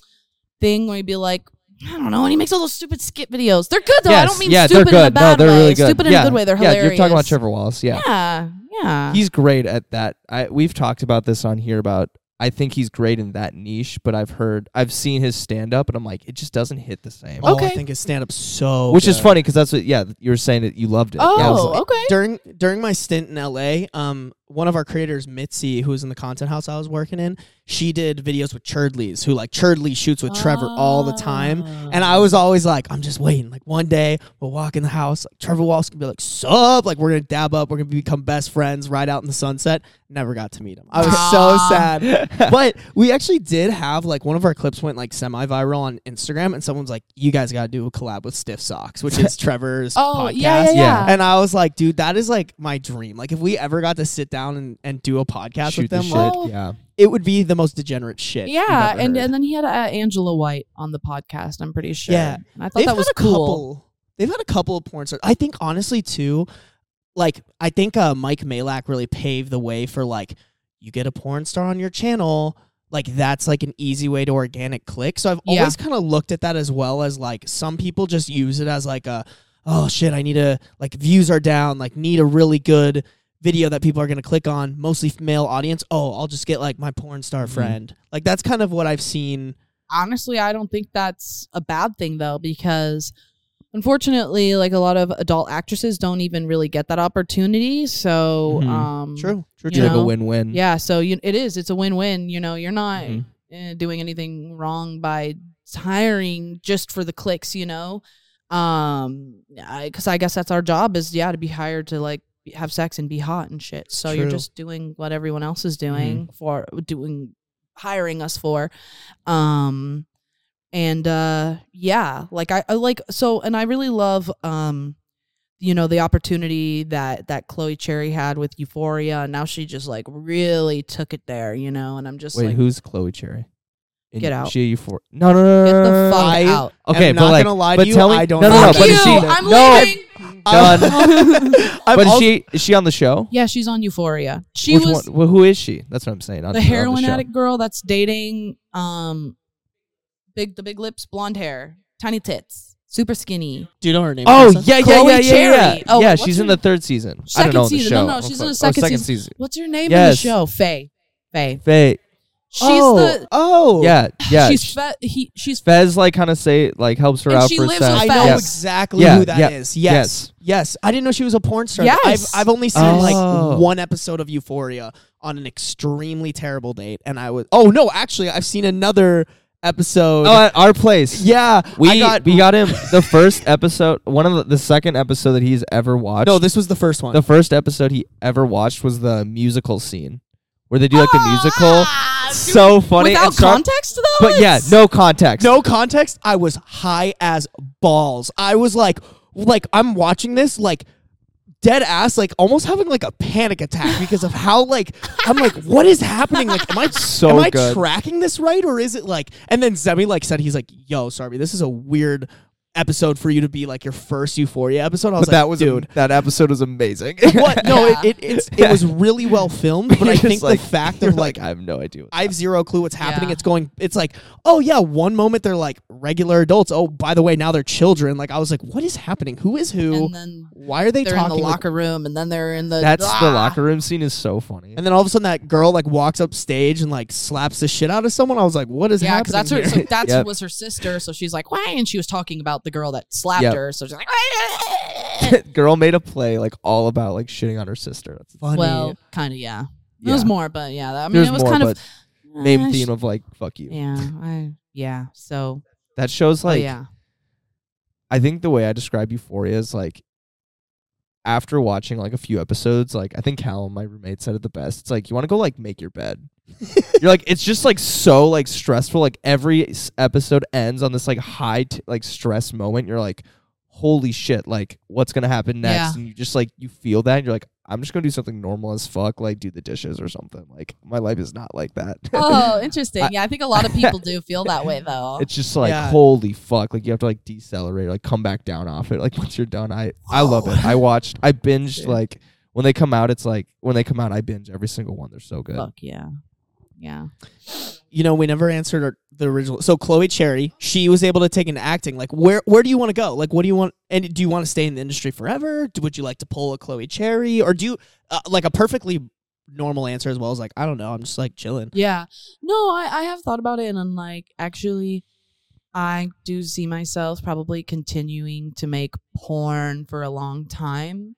thing where he'd be like. I don't know, and he makes all those stupid skit videos. They're good though. I Yes, don't mean yeah, stupid they're in a good. No, bad they're way. really good. Stupid in yeah. a good way. They're yeah, hilarious. you're talking about Trevor Wallace. Yeah. Yeah, yeah. he's great at that. I we've talked about this on here about I think he's great in that niche, but I've heard I've seen his stand up and I'm like it just doesn't hit the same. Oh, I think his stand up so Which is good. funny because that's what yeah you were saying that you loved it. oh, yeah, I was like, okay. during during my stint in LA, um, one of our creators, Mitzi, who was in the content house I was working in, she did videos with Churdleys, who like Churdley shoots with Trevor all the time. And I was always like, I'm just waiting. Like one day we'll walk in the house, like Trevor Wallace can be like, "Sup?" Like we're gonna dab up, we're gonna become best friends, ride out in the sunset. Never got to meet him. I was so sad. but we actually did have like one of our clips went like semi-viral on Instagram, and someone's like, "You guys gotta do a collab with Stiff Socks," which is Trevor's Oh, podcast. yeah, yeah, Yeah. yeah. And I was like, dude, that is like my dream. Like if we ever got to sit down and, and do a podcast shoot with the them, shit. like, Oh. yeah. it would be the most degenerate shit. you've yeah, ever and heard. and then he had uh, Angela White on the podcast. I'm pretty sure. Yeah. and I thought they've that was had a cool. couple. They've had a couple of porn stars. I think honestly too. like I think uh, Mike Majlak really paved the way for like you get a porn star on your channel. Like that's like an easy way to organic click. So I've Yeah. always kind of looked at that as well as like some people just use it as like a oh shit I need a like views are down like need a really good video that people are going to click on mostly male audience oh I'll just get like my porn star Mhm. friend like that's kind of what I've seen honestly i don't think that's a bad thing though because unfortunately like a lot of adult actresses don't even really get that opportunity so Mhm. um true true You It's like a win-win. yeah so you, it is it's a win-win you know you're not Mhm. eh, doing anything wrong by hiring just for the clicks you know um because I, guess that's our job is yeah to be hired to like have sex and be hot and shit. So you're just doing what everyone else is doing for doing hiring us for. Um and uh yeah like I, I like so and i really love um you know the opportunity that that chloe cherry had with euphoria and now she just like really took it there you know and i'm just Wait, like who's Chloe Cherry? In- Get out. She you for no no no no get the no, no, fuck. I- out Okay, I'm but not like, gonna lie but to you, tell me, I don't no, no, know. no, Fuck but you she? i'm no, leaving done. I've but is also- she is she on the show? yeah she's on euphoria she Which was one, well, who is she? That's what I'm saying. on- the on heroin show. addict girl that's dating um big the big lips blonde hair tiny tits super skinny do you know her name Oh Tessa? yeah, yeah, Chloe yeah, yeah, yeah. Cherry. Oh, yeah, what's she's her- in the third season. I don't Second know the season. show. No, no, she's in the Oh, second second season. season. what's her name in Yes. the show faye faye Faye. She's oh, the oh Yeah, yeah. she's sh- fe- he she's Fez like kind of say like helps her And out she for lives sex. with I Fez. know Yes. exactly Yeah, who that yeah, is. Yes. yes. I didn't know she was a porn star. Yes. I've I've only seen Oh. like one episode of Euphoria on an extremely terrible date and I was Oh no, actually I've seen another episode. Oh, at our place. yeah. We I got we got him the first episode, one of the, the second episode that he's ever watched. No, this was the first one. the first episode he ever watched was the musical scene where they do like the musical. Ah, dude, So funny. without and start- context though but yeah, it's- no context. no context, I was high as balls. I was like like I'm watching this like dead ass like almost having like a panic attack because of how like I'm like what is happening like am I So am I good. tracking this right or is it like and then Zemi like said he's like yo sorry this is a weird episode for you to be like your first Euphoria episode I was but like that was dude that episode was amazing. what no Yeah. it, it it's it was really well filmed but I think like- the fact you're of like I have no idea. I have zero clue what's happening. Yeah. It's going. It's like, oh yeah, one moment they're like regular adults. Oh, by the way, now they're children. Like I was like, what is happening? Who is who? and then Why are they they're in talking? the like- locker room and then they're in the That's the Ah! locker room scene is so funny. and then all of a sudden, that girl like walks up stage and like slaps the shit out of someone. I was like, what is yeah, happening? Yeah, because that's her. So that's Yep. was her sister. So she's like, "Why?" And she was talking about the girl that slapped Yep. her. So she's like, Girl made a play like all about like shitting on her sister. That's funny. "Well, kind of, yeah." It was more, but yeah, that- I mean, There's it was more, kind of main theme of like fuck you. Yeah, I yeah. So That shows oh, like yeah, I think the way I describe Euphoria is like after watching like a few episodes, like I think Callum, my roommate, said it the best. It's like you want to go like make your bed. You're like it's just like so like stressful. Like every s- episode ends on this like high t- like stress moment. You're like, holy shit! Like what's gonna happen next? Yeah. And you just like you feel that. And you're like, I'm just gonna do something normal as fuck, like do the dishes or something. Like my life is not like that. Oh, interesting. I- yeah, I think a lot of people do feel that way though. It's just like Yeah. holy fuck! Like you have to like decelerate, like come back down off it. Like once you're done, I I love it. I watched, I binged Dude. like when they come out. It's like when they come out, I binge every single one. They're so good. Fuck yeah, yeah. you know, we never answered our, the original. So Chloe Cherry, she was able to take into acting. Like, where where do you want to go? Like, what do you want? And do you want to stay in the industry forever? Do, would you like to pull a Chloe Cherry, or do you uh, like a perfectly normal answer as well as like I don't know, I'm just like chilling. Yeah. No, I, I have thought about it and I'm like, actually, I do see myself probably continuing to make porn for a long time.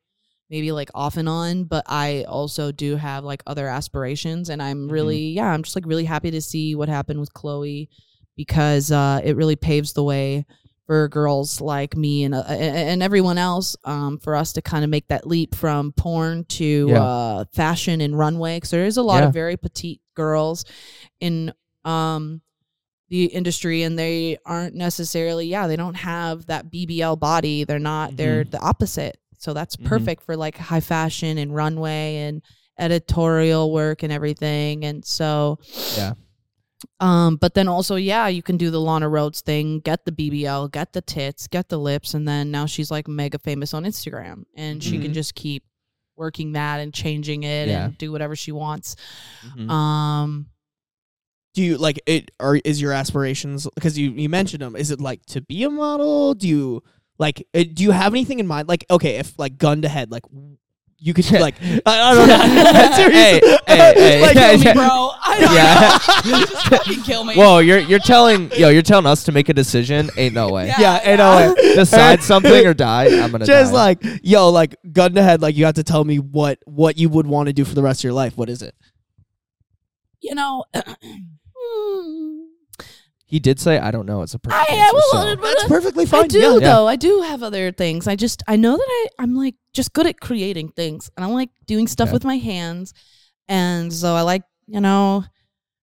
Maybe like off and on, but I also do have like other aspirations and I'm really yeah, I'm just like really happy to see what happened with Chloe because uh it really paves the way for girls like me and uh, and everyone else um for us to kind of make that leap from porn to Yeah. uh fashion and runway cuz there is a lot Yeah. of very petite girls in um the industry and they aren't necessarily yeah they don't have that BBL body they're not they're the opposite so that's Mhm. perfect for like high fashion and runway and editorial work and everything and so Yeah. um but then also yeah you can do the Lana Rhoades thing get the BBL get the tits get the lips and then now she's like mega famous on Instagram and she can Mhm. just keep working that and changing it Yeah. and do whatever she wants. Mhm. Um, Do you like it? Or is your aspirations because you you mentioned them? Is it like to be a model? Do you like? uh, Do you have anything in mind? Like, okay, if like gun to head, like you could like I, I don't know. hey, hey, hey, Like, yeah, kill me, bro. I don't Yeah. know. Just fucking kill me. Whoa, you're you're telling yo, you're telling us to make a decision? Ain't no way. Yeah. yeah, ain't no way. Decide something or die. I'm gonna Just die. like yo, like gun to head, like you have to tell me what what you would want to do for the rest of your life. What is it? you know. he did say, I don't know. It's a perfect I answer, will. so- but That's perfectly fine. I do yeah. Yeah. though. I do have other things. I just I know that I I'm like just good at creating things, and I like doing stuff Okay. with my hands, and so I like you know,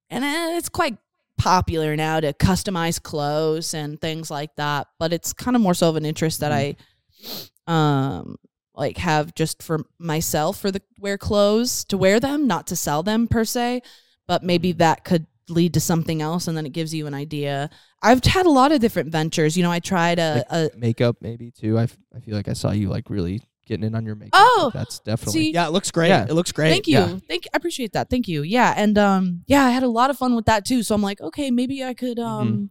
and eh, it's quite popular now to customize clothes and things like that. But it's kind of more so of an interest that I, um, like have just for myself for the wear clothes to wear them, not to sell them per se, but maybe that could lead to something else, and then it gives you an idea. I've had a lot of different ventures. You know, I tried a, a makeup maybe too. I, f- I feel like I saw you like really getting in on your makeup. Oh, that's definitely see, Yeah, it looks great. Yeah. It looks great. Thank you. yeah. Thank I appreciate that. Thank you. Yeah. And um yeah, I had a lot of fun with that too. So I'm like, okay, maybe I could Mm-hmm. um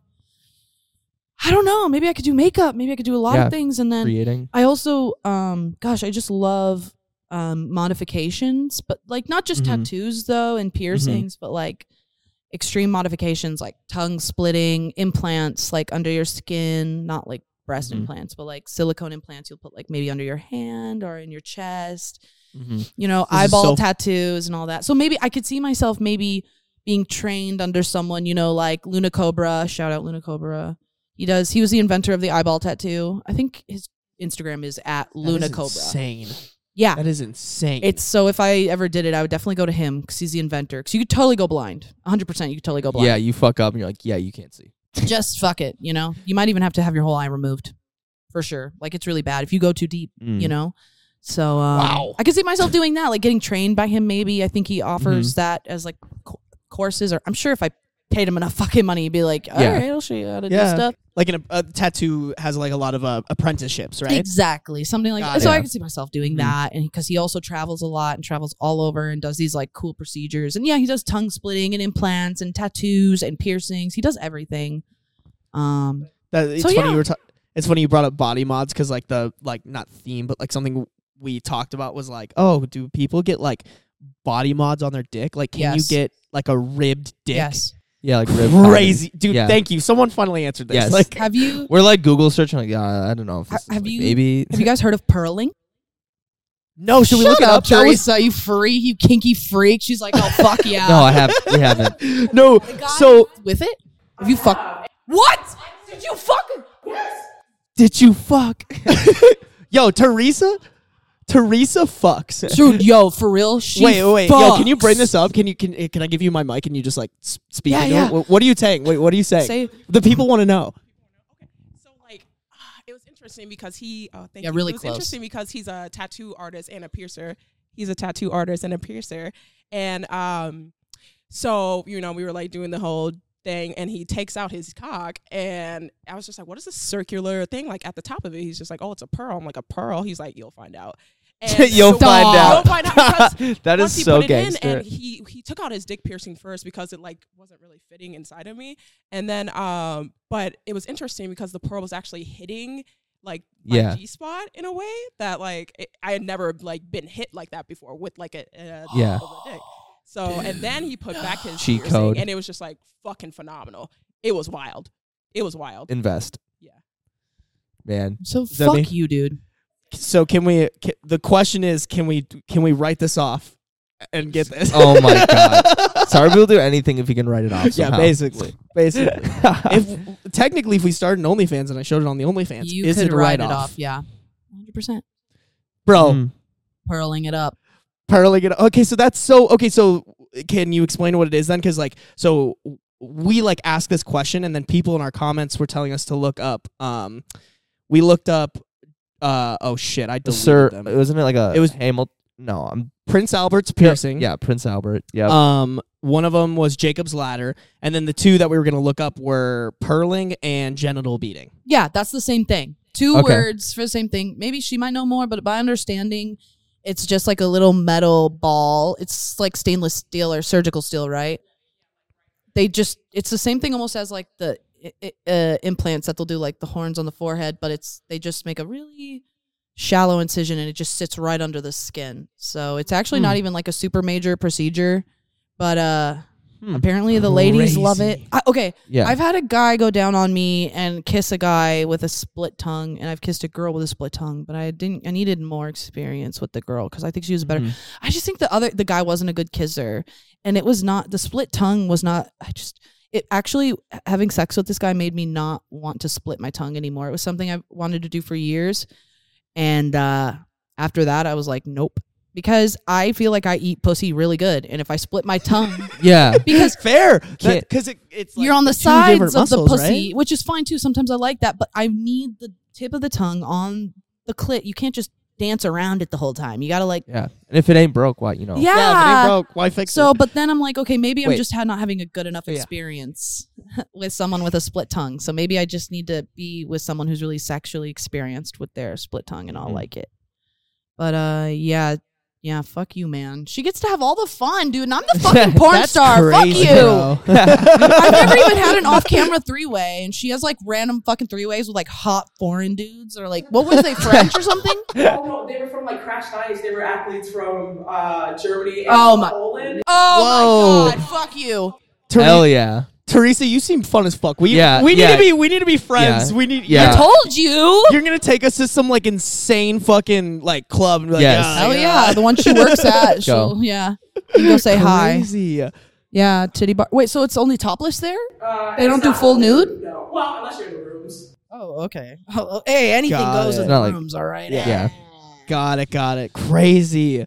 I don't know, maybe I could do makeup, maybe I could do a lot Yeah, of things and then creating. I also um gosh, I just love um modifications, but like not just Mhm. tattoos though and piercings, but like extreme modifications like tongue splitting, implants like under your skin, not like breast Mhm. implants, but like silicone implants you'll put like maybe under your hand or in your chest Mm-hmm. you know, This eyeball so- tattoos and all that. So maybe I could see myself maybe being trained under someone, you know, like Luna Cobra. Shout out Luna Cobra. He does. He was the inventor of the eyeball tattoo. I think his Instagram is at Luna Cobra. Insane. Yeah. That is insane. It's so if I ever did it, I would definitely go to him because he's the inventor. Because you could totally go blind. 100%. You could totally go blind. Yeah, you fuck up and you're like, yeah, you can't see. Just fuck it. You know, you might even have to have your whole eye removed for sure. Like it's really bad if you go too deep, Mm. you know? So um, Wow. I could see myself doing that, like getting trained by him. Maybe I think he offers Mm-hmm. that as like co- courses, or I'm sure if I paid him enough fucking money, he'd be like, all Yeah. right, I'll show you how to Yeah. do stuff. Like an, a tattoo has like a lot of uh, apprenticeships, right? Exactly, something like Got that. So it. I can see myself doing Mhm. that, and because he also travels a lot and travels all over and does these like cool procedures, and yeah, he does tongue splitting and implants and tattoos and piercings. He does everything. Um, That, it's So, funny yeah. you were ta- it's funny you brought up body mods because like the like not theme but like something we talked about was like oh do people get like body mods on their dick like can Yes. you get like a ribbed dick yes. Yeah, like rib crazy dude Yeah. thank you someone finally answered this Yes. like Have you We're like Google searching. Like, yeah, I don't know. If Ha- this is, have like, you- maybe? have you guys heard of pearling? no should we Shut look it up, up That was- Teresa? You freak, you kinky freak. She's like, oh fuck yeah. No, I have. We haven't. no so with it? Have you fuck? What? Did you fucking? Yes. Did you fuck yo Teresa Teresa fucks Dude, yo, for real? She wait, wait, wait. Yo, can you bring this up? Can you can can I give you my mic and you just like s- speak? Yeah, into yeah. it? What, what are you saying? Wait, what are you saying? Say, the people want to know. So like, it was interesting because he. Oh, thank Yeah, you. really It was close. interesting because he's a tattoo artist and a piercer. He's a tattoo artist and a piercer, and um, so you know we were like doing the whole thing, and he takes out his cock, and I was just like, what is this circular thing like at the top of it? He's just like, oh, it's a pearl. I'm like a pearl. He's like, you'll find out. And You'll so- find out. You'll find out because that once is he so put it in gangster. and he he took out his dick piercing first because it like wasn't really fitting inside of me and then um but it was interesting because the pearl was actually hitting like my Yeah. G spot in a way that like it, I had never like been hit like that before with like a, a Yeah. dick. So and then he put back his Cheat piercing, code. and it was just like fucking phenomenal. It was wild. It was wild. Invest. Yeah. Man. so that fuck you, dude. So can we? Can, the question is, can we? Can we write this off and get this? Oh my god. Sorry, we'll do anything if you can write it off. yeah, basically, basically. if technically, if we started an OnlyFans and I showed it on the OnlyFans, You is could it a write write it off. Yeah, hundred percent. bro? Mm. Pearling it up. Pearling it. Up. Okay, so that's so. Okay, so can you explain what it is then? Because like, so we like asked this question, and then people in our comments were telling us to look up. Um, we looked up. Uh oh shit! I deleted Sir, them. wasn't it like a? It was- Hamilton. No, I'm Prince Albert's piercing. Yeah, Prince Albert. Yeah. Um, one of them was Jacob's ladder, and then the two that we were gonna look up were pearling and genital beading. Yeah, that's the same thing. Two Okay. words for the same thing. Maybe she might know more, but by understanding It's just like a little metal ball. It's like stainless steel or surgical steel, right? They just it's the same thing almost as like the i- i- uh, implants that they'll do like the horns on the forehead, but it's they just make a really shallow incision and it just sits right under the skin. So it's actually not Hmm. even like a super major procedure, but uh Hmm. apparently the ladies love it. I, okay, Yeah. I've had a guy go down on me and kiss a guy with a split tongue, and I've kissed a girl with a split tongue, but I didn't. I needed more experience with the girl because I think she was better. Mhm. I just think the other the guy wasn't a good kisser, and it was not the split tongue was not. I just it actually having sex with this guy made me not want to split my tongue anymore. It was something I wanted to do for years, and uh, after that, I was like, nope, because I feel like I eat pussy really good, and if I split my tongue. yeah. Because Fair, because it, it's like you're on the two sides of the pussy, right? which is fine too. Sometimes I like that, but I need the tip of the tongue on the clit. You can't just dance around it the whole time. You gotta like, Yeah. And if it ain't broke, why you know? yeah. Yeah, if it ain't broke, why fix it? so, it? but then I'm like, okay, maybe I'm just had not having a good enough Yeah. experience with someone with a split tongue. So maybe I just need to be with someone who's really sexually experienced with their split tongue, and I'll Mhm. like it. But uh, yeah. Yeah, fuck you, man. She gets to have all the fun, dude. And I'm the fucking porn That's star. crazy, fuck you. I've never even had an off-camera three-way, and she has like random fucking three-ways with like hot foreign dudes or like what was they French or something? Oh no, they were from like Crash Ice. They were athletes from uh, Germany and Oh, my- Poland. Oh Whoa. my god, fuck you. Hell yeah. Teresa, you seem fun as fuck. We Yeah, we need yeah. to be we need to be friends. Yeah. We need Yeah. I told you. You're gonna take us to some like insane fucking like club and be like, Yes. "Yeah, yeah, the one she works at. She'll, yeah, you go say hi. Crazy. Yeah, titty bar. Wait, so it's only topless there? Uh, They don't do full Poland, nude? No. Well, unless you're in the rooms. Oh, okay. Oh, hey, anything Got goes it. in Not the like- rooms, all right. Yeah. Yeah. Got it, got it. Crazy.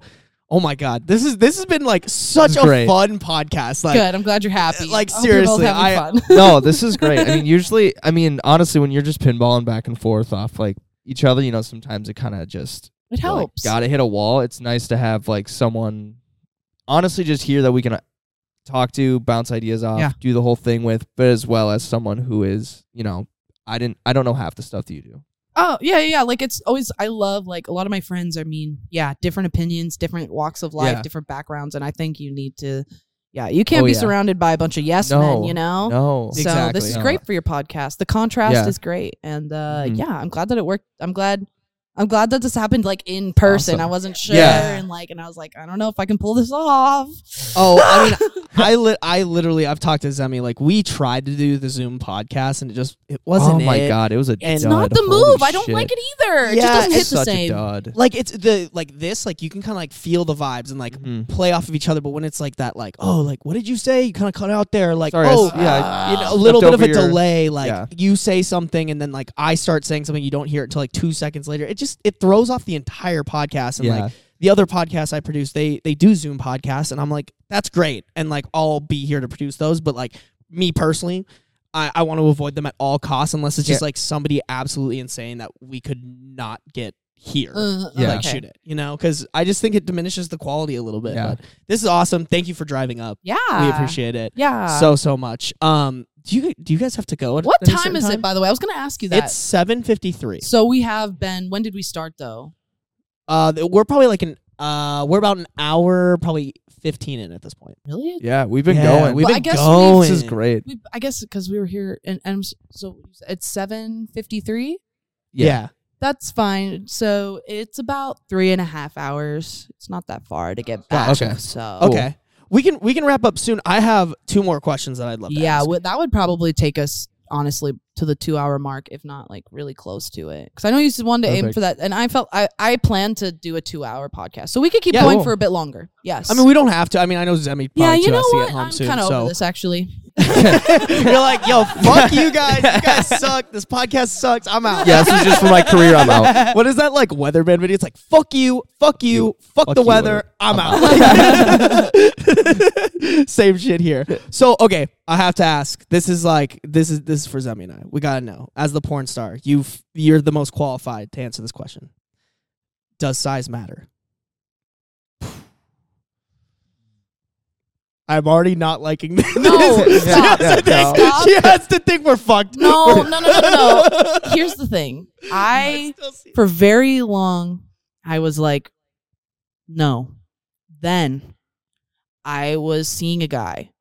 Oh my god. This is this has been like such a great. fun podcast. Like Good. I'm glad you're happy. like, I hope you're both seriously, having I- fun. no, this is great. I mean, usually, I mean, honestly, when you're just pinballing back and forth off like each other, you know, sometimes it kind of just it you're, like, helps. gotta hit a wall. It's nice to have like someone, honestly, just here that we can uh, talk to, bounce ideas off, Yeah. do the whole thing with, but as well as someone who is, you know, I didn't, I don't know half the stuff that you do. Oh yeah, yeah. Like it's always I love like a lot of my friends. I mean, yeah, different opinions, different walks of life, Yeah. different backgrounds, and I think you need to. Yeah, you can't Oh, be yeah. surrounded by a bunch of yes men. No, You know. No, So Exactly. this is No. great for your podcast. The contrast Yeah. is great, and uh, Mhm. yeah, I'm glad that it worked. I'm glad. I'm glad that this happened like in person. Awesome. I wasn't sure, Yeah. and like, and I was like, I don't know if I can pull this off. Oh, I mean, I li- I literally I've talked to Zemi like we tried to do the Zoom podcast and it just it wasn't oh my it. god, it was a. And- it's dud. not the Holy move. I don't shit. like it either. It Yeah, just doesn't hit It's the such same. a dud. Like it's the like this like you can kind of like feel the vibes and like Mhm. play off of each other, but when it's like that like oh like what did you say? You kind of cut out there like Sorry, I oh s- yeah, you know, a stepped little bit of over a your- delay like yeah. you say something and then like I start saying something you don't hear it until like two seconds later. It just it throws off the entire podcast and Yeah. like the other podcasts I produce, they they do Zoom podcasts, and I'm like, that's great, and like I'll be here to produce those. But like me personally, I, I want to avoid them at all costs unless it's just Yeah. like somebody absolutely insane that we could not get here. Uh, Yeah. Like okay. shoot it, you know, because I just think it diminishes the quality a little bit. Yeah. But this is awesome. Thank you for driving up. Yeah, we appreciate it Yeah. so so much. Um, do you do you guys have to go? At what any time certain is it? By the way, I was going to ask you that. It's seven fifty three. so we have been. When did we start though? Uh, th- we're probably like an uh, we're about an hour, probably fifteen in at this point. Really? Yeah, we've been Yeah, going. We've Well, been I guess going. we've- this is great. We, I guess because we were here, and, and s- so it's seven fifty three. Yeah. That's fine. So it's about three and a half hours. It's not that far to get back. Gotcha. So Okay. We can we can wrap up soon. I have two more questions that I'd love to yeah, ask. w- that would probably take us honestly to the two hour mark, if not like really close to it. Because I know you just wanted to aim for that, and I felt I I plan to do a two hour podcast, so we could keep Yeah, going cool. for a bit longer. Yes. I mean, we don't have to. I mean, I know Zemi yeah, you know what? home I'm kind of so over this actually. You're like, yo, fuck you guys. You guys suck. This podcast sucks. I'm out. Yeah, this is just for my career. I'm out. What is that like weatherman video? It's like fuck you, fuck you, fuck, Fuck the you, weather. I'm, I'm out. Same shit here. So okay, I have to ask. This is like this is this is for Zemi and I. We gotta know. As the porn star, you you're the most qualified to answer this question. Does size matter? I'm already not liking this. No, she, stop. has to think, Stop. she has to think we're fucked. No, We're- no, no, no, no, no. Here's the thing. I still see- for very long I was like No. Then I was seeing a guy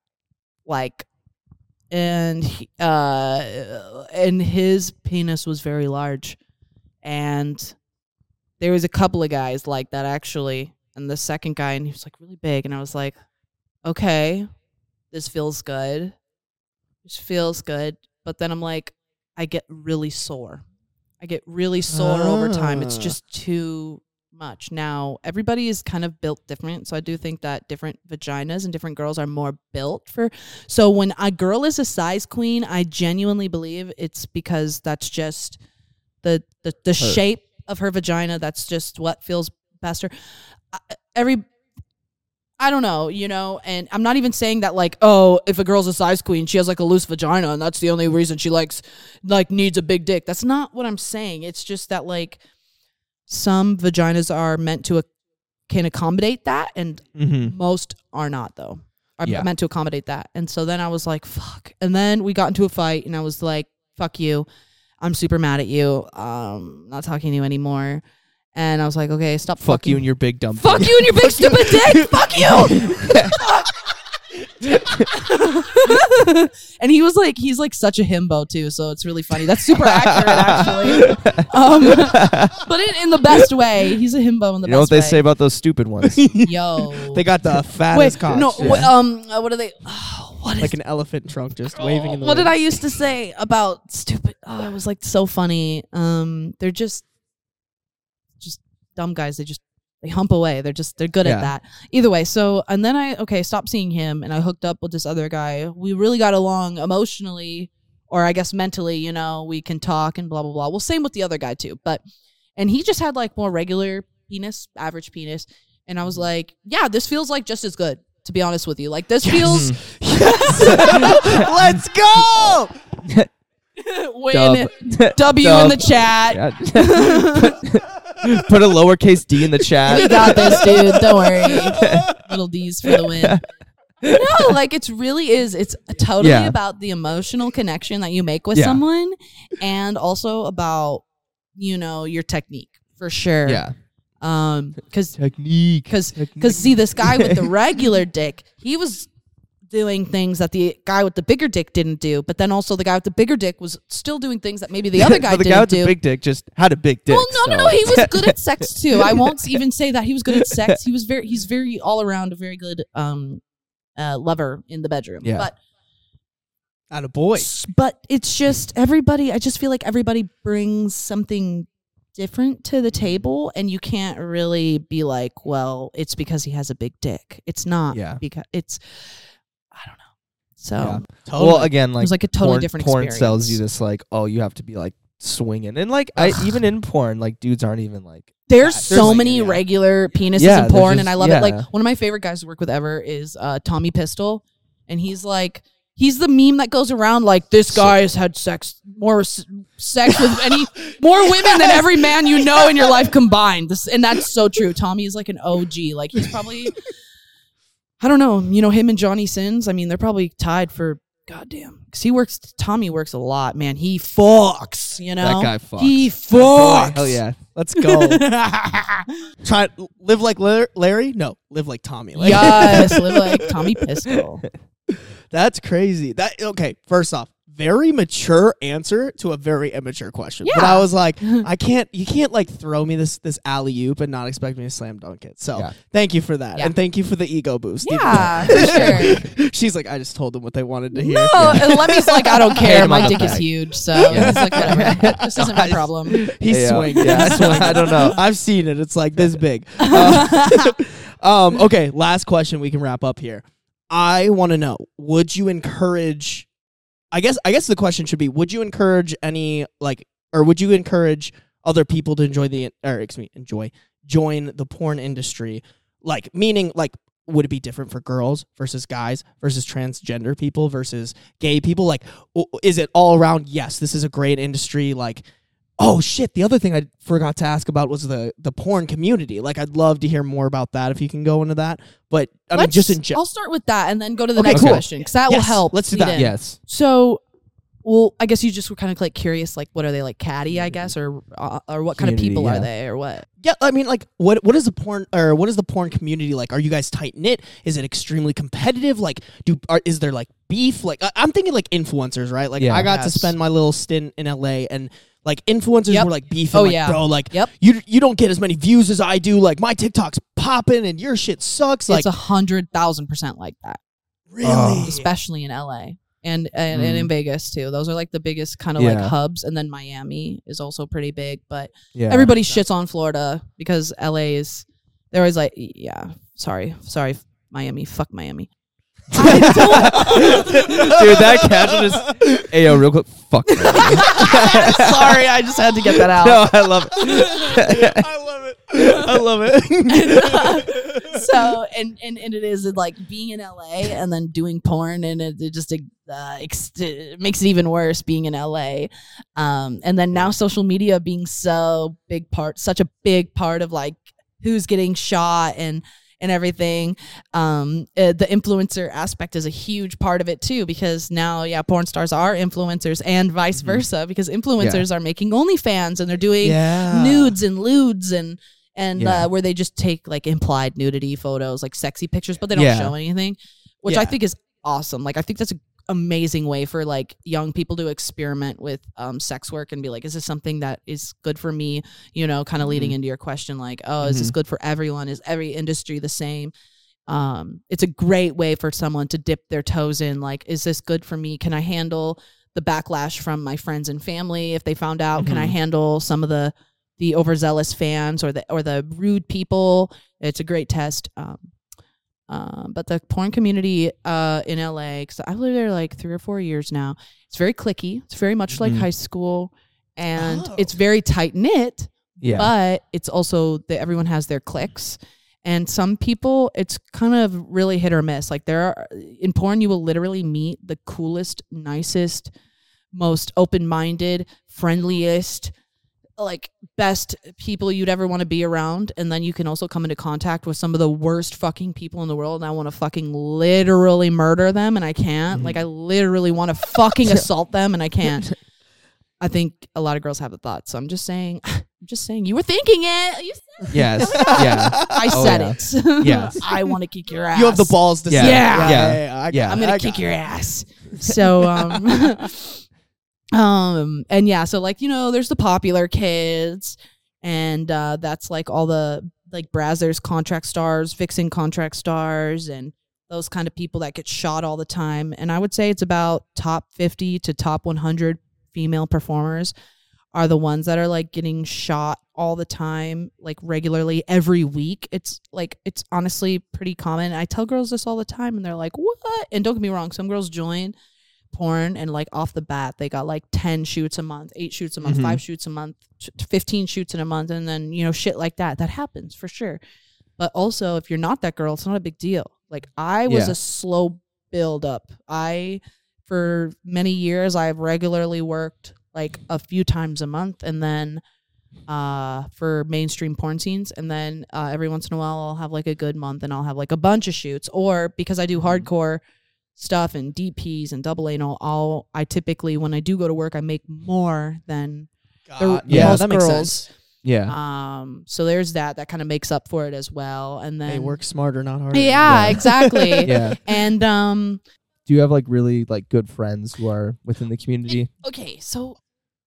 like and he- uh and his penis was very large and there was a couple of guys like that actually and the second guy and he was like really big and I was like okay this feels good this feels good but then I'm like I get really sore I get really sore over time it's Ah. just too much now everybody is kind of built different so I do think that different vaginas and different girls are more built for so when a girl is a size queen, I genuinely believe it's because that's just the the, the shape of her vagina. That's just what feels best. Her I- every I don't know, you know, and I'm not even saying that like, oh, if a girl's a size queen, she has like a loose vagina and that's the only reason she likes like needs a big dick. That's not what I'm saying. It's just that like some vaginas are meant to a- can accommodate that and Mm-hmm. most are not though. Are Yeah. meant to accommodate that. And so then I was like, fuck. And then we got into a fight and I was like, fuck you. I'm super mad at you. Um, not talking to you anymore. And I was like, okay, stop Fuck fucking you and your big dumb. Fuck dick. you and your big stupid dick. Fuck you. and he was like, he's like such a himbo too, so it's really funny. That's super accurate, actually. Um, but in, in the best way. He's a himbo in the You know what best they way. say about those stupid ones? Yo, They got the fattest wait, no, yeah. wait, um, uh, what are they? oh, what is like an elephant trunk just waving in the what wind. did I used to say about stupid? Oh, it was like so funny. Um, they're just dumb guys. They just they hump away. They're just they're good Yeah. at that. Either way. So and then I okay stopped seeing him and I hooked up with this other guy. We really got along emotionally, or I guess mentally. You know, we can talk and blah blah blah. Well, same with the other guy too. But and he just had like more regular penis, average penis, and I was mm-hmm. like, yeah, this feels like just as good. To be honest with you, like this feels mm-hmm. Let's go. when Dub. W in the chat. Yeah. Put a lowercase d in the chat. We got this, dude. Don't worry. Little D's for the win. No, like it's really is. It's totally Yeah. about the emotional connection that you make with Yeah. someone, and also about you know your technique for sure. Yeah. Um, because Technique. because because see this guy with the regular dick, he was doing things that the guy with the bigger dick didn't do, but then also the guy with the bigger dick was still doing things that maybe the other guy but the didn't guy with do. the big dick just had a big dick. Well, no, no, so- no. He was good at sex too. I won't even say that he was good at sex. He was very, he's very all around a very good um, uh, lover in the bedroom. Yeah. But At a boy. but it's just everybody. I just feel like everybody brings something different to the table, and you can't really be like, well, it's because he has a big dick. It's not. Yeah. Because it's, I don't know. So Yeah. Totally. Well, again, like was like a totally porn, different porn sells you this like, oh, you have to be like swinging, and like I even in porn, like dudes aren't even like There's Yeah, so there's- many yeah. regular penises Yeah, in porn, just- and I love it. Like one of my favorite guys to work with ever is uh, Tommy Pistol, and he's like. He's the meme that goes around like this guy has had sex more s- sex with any more women than every man you know in your life combined. This, and that's so true. Tommy is like an OG. Like he's probably I don't know, you know him and Johnny Sins. I mean, they're probably tied for goddamn. Cuz he works Tommy works a lot, man. He fucks, you know. that guy. Fucks. He fucks. Hell yeah. Let's go. Try live like Lar- Larry? No, live like Tommy. Like, yes, live like Tommy Pistol. That's crazy. That okay. First off, very mature answer to a very immature question. But I was like, I can't. You can't like throw me this this alley oop and not expect me to slam dunk it. So Yeah. thank you for that, Yeah. and thank you for the ego boost. Yeah, for sure. She's like, I just told them what they wanted to hear. No, and Lemmy's like, I don't care. My dick is huge, so Yeah. he's like, whatever. This isn't my problem. He's Yeah. swinging. Yeah. He's swinging. I don't know. I've seen it. It's like this big. Uh, um, okay, last question. We can wrap up here. I want to know: Would you encourage? I guess. I guess the question should be: Would you encourage any like, or would you encourage other people to enjoy the or excuse me, enjoy join the porn industry? Like, meaning like. Would it be different for girls versus guys versus transgender people versus gay people? Like, is it all around? Yes, this is a great industry. Like, Oh shit! The other thing I forgot to ask about was the the porn community. Like, I'd love to hear more about that if you can go into that. But I mean, Let's- just in general. I'll start with that and then go to the Okay, next cool. question because that will Yes, help. let's do lead that. in. Yes. So, Well, I guess you just were kind of like curious, like what are they like catty? I guess, or uh, or what kind of Community, people are they, or what? Yeah, I mean, like, what what is the porn or what is the porn community like? Are you guys tight knit? Is it extremely competitive? Like, do are, is there like beef? Like, I, I'm thinking like influencers, right? Like, Yeah. I got to Yes. spend my little stint in LA, and like influencers Yep. were like beefing. Oh, like, yeah. bro, like, Yep. you you don't get as many views as I do. Like, my TikTok's popping, and your shit sucks. Like, it's a hundred thousand percent like that, really, Oh. especially in LA and and, and Mm. in Vegas too. Those are like the biggest kind of Yeah. like hubs, and then Miami is also pretty big. But Yeah. everybody shits on Florida because LA is. They're always like, yeah, sorry, sorry, Miami, fuck Miami. Dude, that caption is. Hey, yo, real quick. Fuck. man. sorry, I just had to get that out. no, I love it. I love it. I love it. so and, and and it is like being in LA and then doing porn and it, it just uh, ex- it makes it even worse being in LA. Um, and then now social media being so big part, such a big part of like who's getting shot and and everything. Um, uh, the influencer aspect is a huge part of it too because now, yeah, porn stars are influencers and vice versa because influencers are making OnlyFans and they're doing yeah, nudes and lewds and and Yeah. uh, where they just take like implied nudity photos, like sexy pictures, but they don't Yeah. show anything, which I think is awesome. Like I think that's an amazing way for like young people to experiment with um, sex work and be like, is this something that is good for me? You know, kind of leading Mhm. into your question, like, oh, is this Mhm. good for everyone? Is every industry the same? Um, it's a great way for someone to dip their toes in. Like, is this good for me? Can I handle the backlash from my friends and family if they found out? Can I Mhm. handle some of the the overzealous fans or the or the rude people? It's a great test. Um, um, but the porn community uh, in LA, because I've lived there like three or four years now, it's very cliquey. It's very much like Mhm. high school, and Oh. it's very tight knit Yeah. but it's also that everyone has their cliques and some people it's kind of really hit or miss like there are in porn you will literally meet the coolest nicest most open-minded friendliest like best people you'd ever want to be around and then you can also come into contact with some of the worst fucking people in the world and I want to fucking literally murder them and I can't Mhm. like I literally want to fucking assault them and I can't I think a lot of girls have the thought so I'm just saying I'm just saying you were thinking it you said yes. Yeah. I Oh, said yeah. it Yes. I want to kick your ass You have the balls to Yeah. say, it. Yeah. yeah, I got Yeah. it. I'm gonna kick your ass. So um um and yeah, so like, you know, there's the popular kids and uh that's like all the like Brazzers contract stars, Vixen contract stars and those kind of people that get shot all the time. And I would say it's about top 50 to top 100 female performers are the ones that are like getting shot all the time, like regularly every week. It's like it's honestly pretty common. I tell girls this all the time, and they're like, "What?" And don't get me wrong, some girls join porn and like off the bat they got like 10 shoots a month 8 shoots a month Mhm. 5 shoots a month 15 shoots in a month and then you know shit like that. That happens for sure. But also if you're not that girl it's not a big deal. Like i was Yeah. a slow build up i for many years i've regularly worked like a few times a month and then uh for mainstream porn scenes and then uh every once in a while I'll have like a good month and I'll have like a bunch of shoots or because I do hardcore stuff and DPs and double anal I'll I typically when I do go to work I make more than God, The- yeah, most that makes girls- sense. Yeah. um so there's that that kind of makes up for it as well and then They work smarter, not harder. yeah, Yeah. exactly Yeah. and um Do you have like really like good friends who are within the community? okay so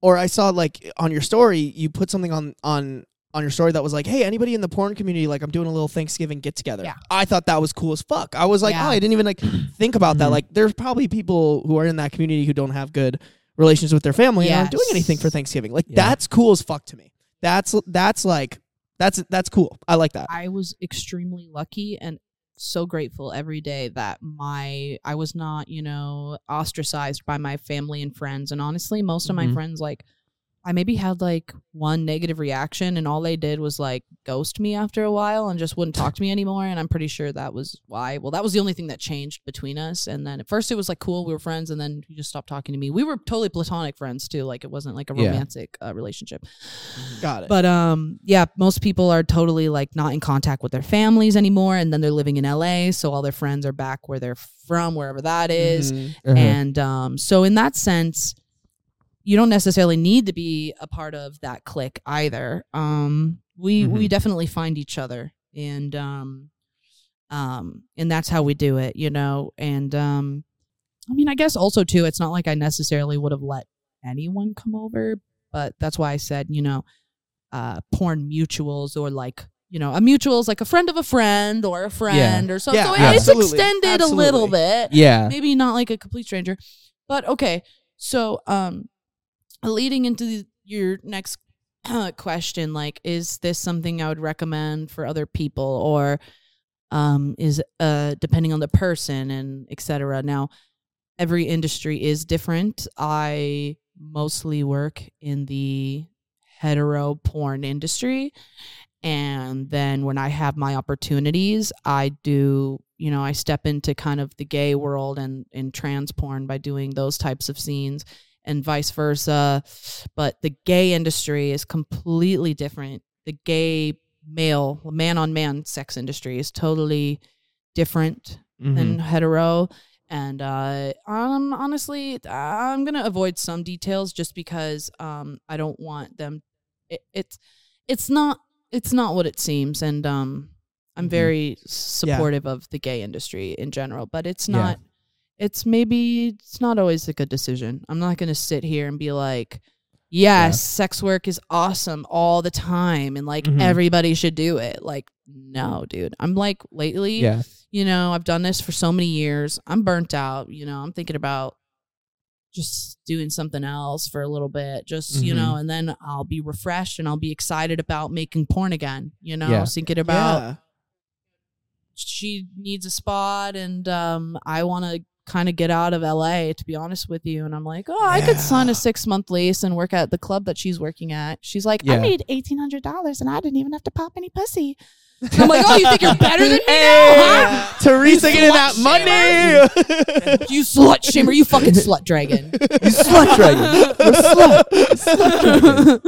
Or I saw like on your story, you put something on on on your story that was like, "Hey, anybody in the porn community, like I'm doing a little Thanksgiving get together." Yeah. I thought that was cool as fuck. I was like, Yeah. "Oh, I didn't even like think about that." Mhm. Like, there's probably people who are in that community who don't have good relations with their family and aren't doing anything for Thanksgiving. Like, Yeah. that's cool as fuck to me. That's that's like that's that's cool. I like that. I was extremely lucky and so grateful every day that my I was not, you know, ostracized by my family and friends. And honestly, most of my Mhm. friends like I maybe had like one negative reaction and all they did was like ghost me after a while and just wouldn't talk to me anymore and I'm pretty sure that was why. Well, that was the only thing that changed between us and then at first it was like cool, we were friends and then he just stopped talking to me. We were totally platonic friends too, like it wasn't like a Yeah. romantic uh, relationship. Got it. But um, yeah, most people are totally like not in contact with their families anymore, and then they're living in LA, so all their friends are back where they're from, wherever that is. Mhm. Uh-huh. And um, so in that sense, you don't necessarily need to be a part of that clique either. Um, we we Mhm. definitely find each other, and um, um, and that's how we do it, you know. And um, I mean, I guess also too, it's not like I necessarily would have let anyone come over, but that's why I said, you know, uh, porn mutuals or like. You know, a mutual is like a friend of a friend or a friend or something. Yeah, so yeah. it's absolutely. extended a little bit Yeah. maybe not like a complete stranger but okay so um leading into the, your next question like is this something i would recommend for other people? Or um is uh depending on the person and etc now every industry is different. I mostly work in the hetero porn industry. And then when i have my opportunities i do you know i step into kind of the gay world and in trans porn by doing those types of scenes and vice versa but the gay industry is completely different the gay male man on man sex industry is totally different Mhm. than hetero and uh um honestly i'm gonna avoid some details just because um i don't want them it, it's it's not it's not what it seems and um i'm Mhm. very supportive of the gay industry in general but it's Yeah. Not it's maybe it's not always a good decision i'm not gonna sit here and be like yes sex work is awesome all the time and like Mhm. everybody should do it like no dude i'm like lately Yeah. you know, I've done this for so many years. I'm burnt out. You know, I'm thinking about just doing something else for a little bit, just, you Mhm. know, and then I'll be refreshed and I'll be excited about making porn again, you know, Yeah. thinking about yeah. she needs a spot and um, I want to kind of get out of LA, to be honest with you. And I'm like, oh, I could sign a six month lease and work at the club that she's working at. She's like, I Yeah. made $1,800 and I didn't even have to pop any pussy. I'm like, oh, you think you're better than me now, huh? Teresa getting that slut money. You slut shamer, you fucking slut dragon. You slut dragon. You're slut.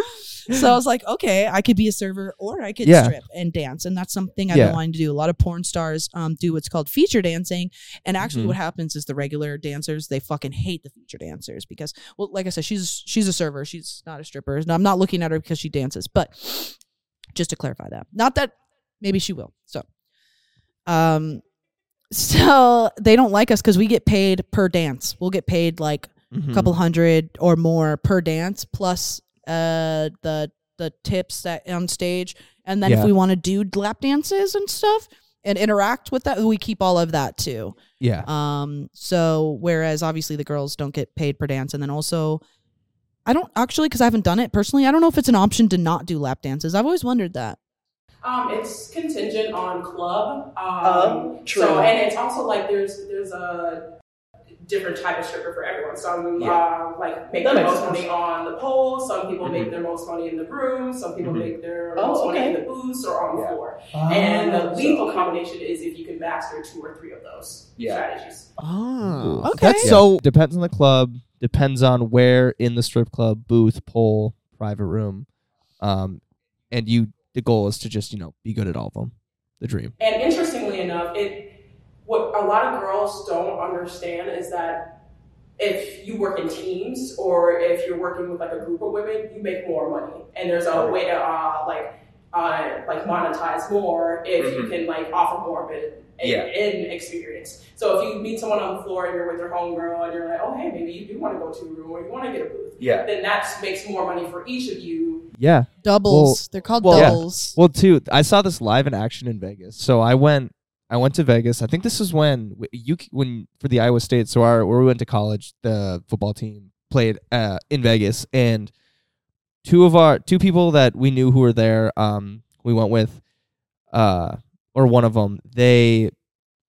So I was like, okay, I could be a server or I could Yeah. strip and dance. And that's something I've Yeah. been wanting to do. A lot of porn stars um, do what's called feature dancing. And actually Mhm. what happens is the regular dancers, they fucking hate the feature dancers because, well, like I said, she's she's a server. She's not a stripper. And I'm not looking at her because she dances. But just to clarify that. Not that maybe she will. So um so they don't like us because we get paid per dance. We'll get paid like Mhm. a couple hundred or more per dance plus uh the the tips that on stage and then if we want to do lap dances and stuff and interact with that we keep all of that too Yeah. um so whereas obviously the girls don't get paid per dance and then also i don't actually because i haven't done it personally i don't know if it's an option to not do lap dances i've always wondered that Um, it's contingent on club. Um, Oh, true. So, and it's also like there's there's a different type of stripper for everyone. Some Yeah. um, like make That their makes most money on the pole. Some people Mhm. make their most money in the room. Some people Mhm. make their Oh, most money in the booths or on the Yeah. floor. and the lethal so- combination is if you can master two or three of those Yeah. strategies. Oh. Okay. That's so depends on the club, depends on where in the strip club, booth, pole, private room. Um and you the goal is to just, you know, be good at all of them. The dream. And interestingly enough, it what a lot of girls don't understand is that if you work in teams or if you're working with like a group of women, you make more money, and there's a way to uh, like uh, like monetize more if you can like offer more of it in, Yeah. in experience. So if you meet someone on the floor and you're with your homegirl and you're like, oh hey, maybe you do want to go to a room or you want to get a booth, Yeah. then that makes more money for each of you. Yeah. doubles they're called well, yeah. doubles Well, too, I saw this live in action in Vegas. So I went, I went to Vegas. I think this is when you when for the Iowa State. So our where we went to college, the football team played uh, in Vegas, and two of our two people that we knew who were there, um, we went with, uh, or one of them, they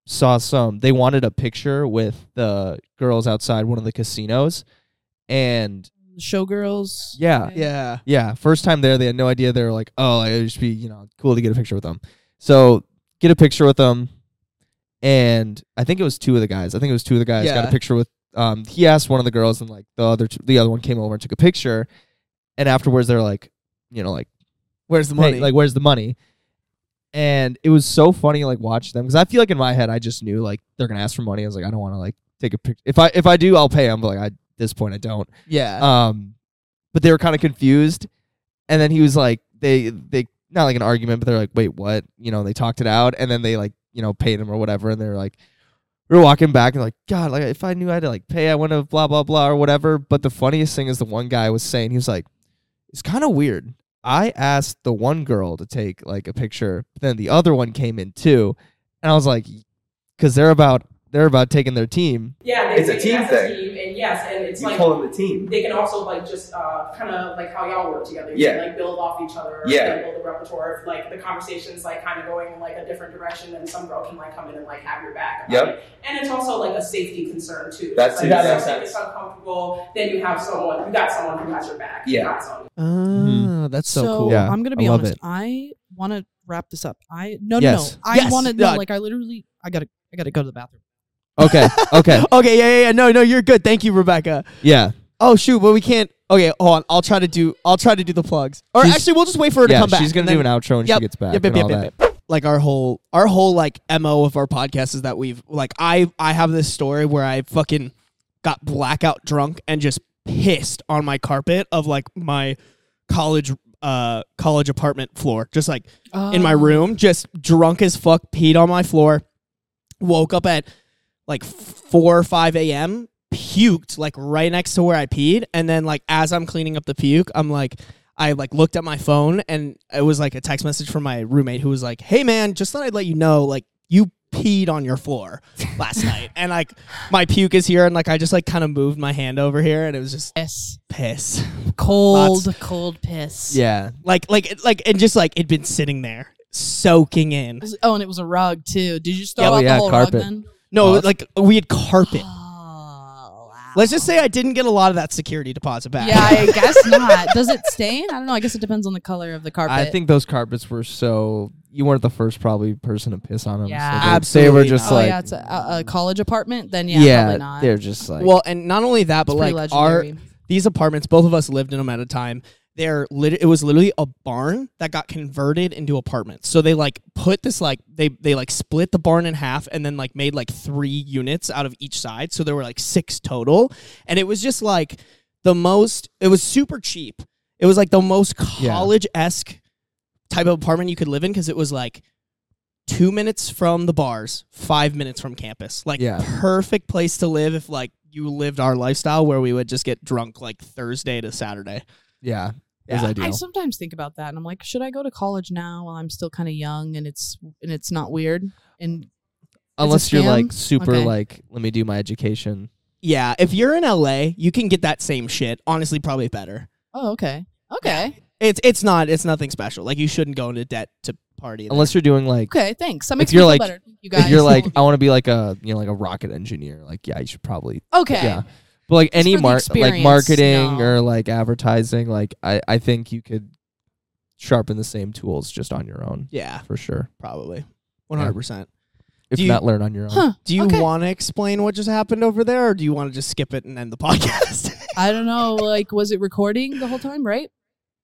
saw some. They wanted a picture with the girls outside one of the casinos, and showgirls Yeah. Okay. Yeah. yeah, first time there, they had no idea. They were like, "Oh, it would just be you know cool to get a picture with them." So get a picture with them, and I think it was two of the guys. I think it was two of the guys got Yeah. a picture with. Um, he asked one of the girls, and like the other, two, the other one came over and took a picture, and afterwards they're like, you know, like, Where's the "Hey, money? like, where's the money? And it was so funny, like, watch them because I feel like in my head I just knew like they're gonna ask for money. I was like, I don't want to like take a picture. If I if I do, I'll pay them. But like I, at this point, I don't. yeah. Um, but they were kind of confused. And then he was like, they they not like an argument, but they're like, wait, what? You know, they talked it out, and then they like you know paid him or whatever, and they're like. We were walking back and like, God, like if I knew I had to like pay, I wouldn't have blah blah blah or whatever. But the funniest thing is the one guy was saying he was like, it's kind of weird. I asked the one girl to take like a picture, then the other one came in too, and I was like, because they're about they're about taking their team. Yeah, It's a team thing. team, and yes, and it's like them the team. they can also like just uh, kind of like how y'all work together. You Yeah. can, like build off each other. Yeah. build a repertoire. If like the conversation's like kind of going in like a different direction, then some girl can like come in and like have your back. Yep. it. And it's also like a safety concern too. That's like, it. That makes something sense. is uncomfortable, then you have someone. You got someone who has your back. Yeah. Who got someone. Ah, that's so, cool. Yeah, I'm gonna I be love honest. it. I want to wrap this up. I no Yes. no no. I Yes. want to no Yeah. like I literally I gotta I gotta go to the bathroom. Okay, okay, Okay, yeah, yeah, yeah. No, no, you're good. Thank you, Rebecca. yeah, Oh shoot, but we can't. Okay, hold on. I'll try to do. I'll try to do the plugs. Or She's- actually, we'll just wait for her to yeah. come back. She's gonna and do an outro when Yep, she gets back. Yep, yep, and yep, all yep, that. yep. Like our whole, our whole like mo of our podcast is that we've like I I have this story where I fucking got blackout drunk and just pissed on my carpet of like my college uh college apartment floor, just like in my Oh. room, just drunk as fuck, peed on my floor. Woke up at like four or five a.m. Puked like right next to where I peed, and then like as I'm cleaning up the puke, I'm like, I like looked at my phone, and it was like a text message from my roommate who was like, "Hey man, just thought I'd let you know, like you peed on your floor last night, and like my puke is here, and like I just like kind of moved my hand over here, and it was just piss. piss, Cold, cold piss. Yeah, like like like and just like it'd been sitting there soaking in. Oh, and it was a rug too. Did you just throw Yeah, out yeah, the whole carpet. rug then? No, Oh, like we had carpet. Oh, wow. Let's just say I didn't get a lot of that security deposit back. Yeah, I guess not. Does it stain? I don't know. I guess it depends on the color of the carpet. I think those carpets were so. You weren't the first probably person to piss on them. Yeah. so they, they Absolutely were just oh like, yeah, it's a, a, a college apartment. Then yeah, probably not. they're just like, well, and not only that, but It's pretty like our these apartments, both of us lived in them at a time. They're lit- it was literally a barn that got converted into apartments. So they like put this like they they like split the barn in half and then like made like three units out of each side. So there were like six total, and it was just like the most. It was super cheap. It was like the most college esque type of apartment you could live in because it was like two minutes from the bars, five minutes from campus. Like Yeah. perfect place to live if like you lived our lifestyle where we would just get drunk like Thursday to Saturday. Yeah, it was Yeah. ideal. I sometimes think about that, and I'm like, should I go to college now while I'm still kind of young and it's and it's not weird? And Unless you're like super Okay. like, let me do my education. Yeah, if you're in LA, you can get that same shit. Honestly, probably better. oh, okay, okay, It's it's not it's nothing special. Like you shouldn't go into debt to party. there. Unless you're doing like, okay. Thanks. That makes you're me feel like- better. You guys, if you're like, I want to be like a you know like a rocket engineer. Like, yeah, you should probably okay, yeah. But like any for the mar- like marketing no. or like advertising, like I I think you could sharpen the same tools just on your own yeah, for sure. probably one hundred percent. If you- not, learn on your own. Huh? Do you Okay. want to explain what just happened over there, or do you want to just skip it and end the podcast? I don't know. Like, was it recording the whole time? Right?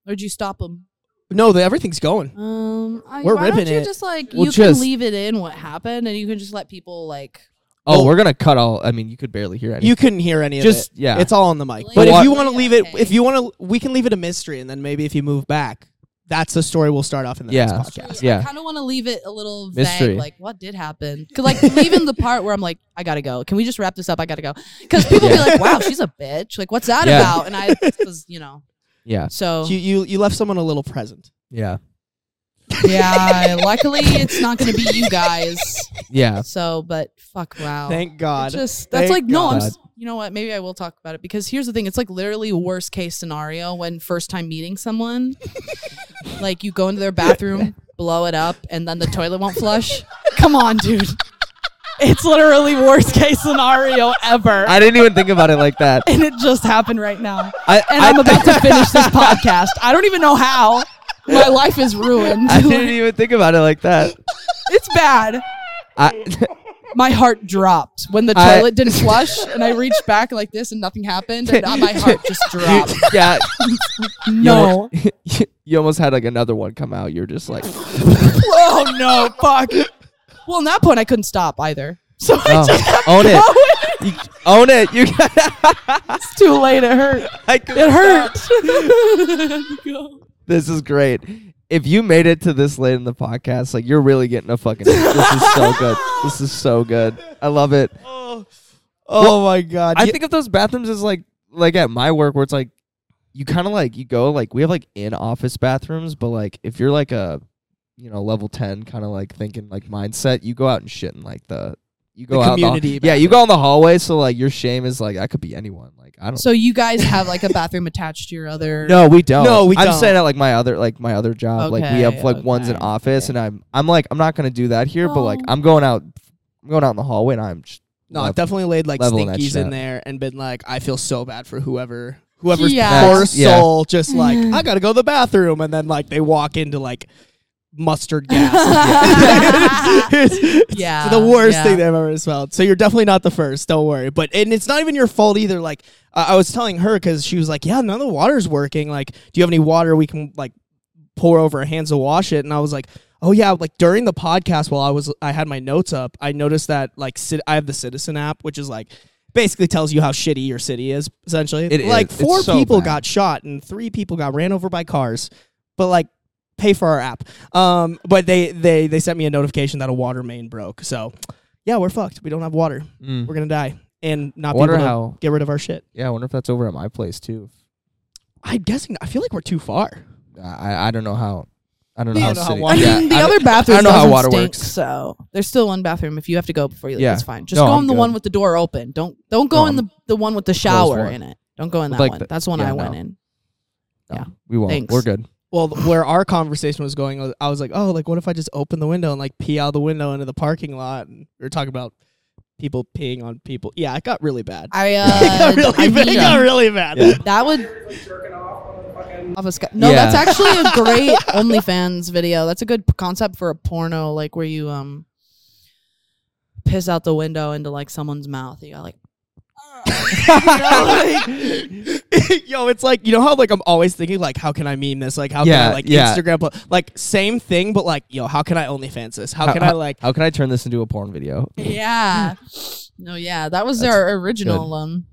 Or did you stop them? no, the, everything's going. Um, I, We're why don't you it. just like Well, you just- can leave it in what happened, and you can just let people like. Oh, Well- we're gonna cut all. I mean, you could barely hear anything. You couldn't hear any just of it. yeah. It's all on the mic. Really? But if you want to leave it, Okay. if you want to, we can leave it a mystery, and then maybe if you move back, that's the story we'll start off in the Yeah. next podcast. Yeah. I kind of want to leave it a little vague, Mystery. like what did happen? Because like leaving the part where I'm like, I gotta go. Can we just wrap this up? I gotta go. Because people be like, Wow, she's a bitch. Like, what's that Yeah. about? And I was, you know, yeah, so You, you you left someone a little present. yeah, yeah. Luckily, it's not gonna be you guys. yeah. So, but fuck, wow. Thank It God. Just that's Thank like no. I'm. God. s- You know what? Maybe I will talk about it because here's the thing. It's like literally worst case scenario when first time meeting someone. like you go into their bathroom, blow it up, and then the toilet won't flush. Come on, dude. It's literally worst case scenario ever. I didn't even think about it like that. and it just happened right now. I And I, I'm about to finish this podcast. I don't even know how. My life is ruined. I didn't even think about it like that. it's bad. I my heart dropped when the I- toilet didn't flush, and I reached back like this, and nothing happened, and my heart just dropped. yeah. No, You, you almost had like another one come out. You're just like, oh no, fuck. Well, in that point, I couldn't stop either, so I oh, just kept own it, going. You own it. You. It's too late. It hurt. I It hurt. This is great. If you made it to this late in the podcast, like you're really getting a fucking. this is so good. This is so good. I love it. Oh, oh my god! I Yeah. think of those bathrooms as like like at my work where it's like you kind of like you go like we have like in office bathrooms, but like if you're like a you know level ten kind of like thinking like mindset, you go out and shit in like the you go The out in community The, yeah, you go in the hallway, so like your shame is like I could be anyone. Like I don't. So you guys have like a bathroom attached to your other? no, we don't. No, we I'm don't. saying at like my other like my other job, like we have Okay, like ones in office, okay. and I'm I'm like I'm not gonna do that here, but like. I'm going out, I'm going out in the hallway, and I'm just No, lev- I've definitely laid like leveling stinkies in there and been like, I feel so bad for whoever, whoever's Yeah. poor That's- yeah. soul, just like I gotta go to the bathroom, and then like they walk into like mustard gas. it's, it's Yeah, the worst yeah. thing they've ever smelled. So you're definitely not the first. Don't worry. But and it's not even your fault either. Like uh, I was telling her because she was like, "Yeah, none of the water's working. Like, do you have any water we can like pour over our hands to wash it?" And I was like. Oh yeah, like during the podcast while I was I had my notes up, I noticed that like Cit- I have the Citizen app, which is like basically tells you how shitty your city is essentially. It like It's four so people bad. got shot and three people got ran over by cars. But like pay for our app. Um but they they they sent me a notification that a water main broke. So yeah, we're fucked. We don't have water. Mm. We're gonna die and not I be wonder able to how. get rid of our shit. Yeah, I wonder if that's over at my place too. I'm guessing I feel like we're too far. I I don't know how. I don't know how. don't know how water- I yeah, mean, the I other bathroom I don't know how water stink, works. So there's still one bathroom if you have to go before you leave. Yeah. It's fine. Just No, go I'm in the good. one with the door open. Don't don't go No, in the the one with the shower in it. Don't go in that like, one. the- That's the one yeah, I went no. in. No, Yeah. we won't. Thanks. We're good. Well, where our conversation was going, I was like, "Oh, like what if I just open the window and like pee out the window into the parking lot?" And we were talking about people peeing on people. Yeah, it got really bad. I it uh, got really I bad. mean, It got really bad. Yeah. that would off a sky. No, Yeah. that's actually a great OnlyFans video. That's a good concept for a porno, like where you um piss out the window into like someone's mouth. You got like Yo, it's like you know how like I'm always thinking like how can I meme this? Like how can Yeah, I like yeah. Instagram po- like same thing, but like yo, how can I OnlyFans this? How, How- can I like How can I turn this into a porn video? Yeah. No, yeah, that was That's our original um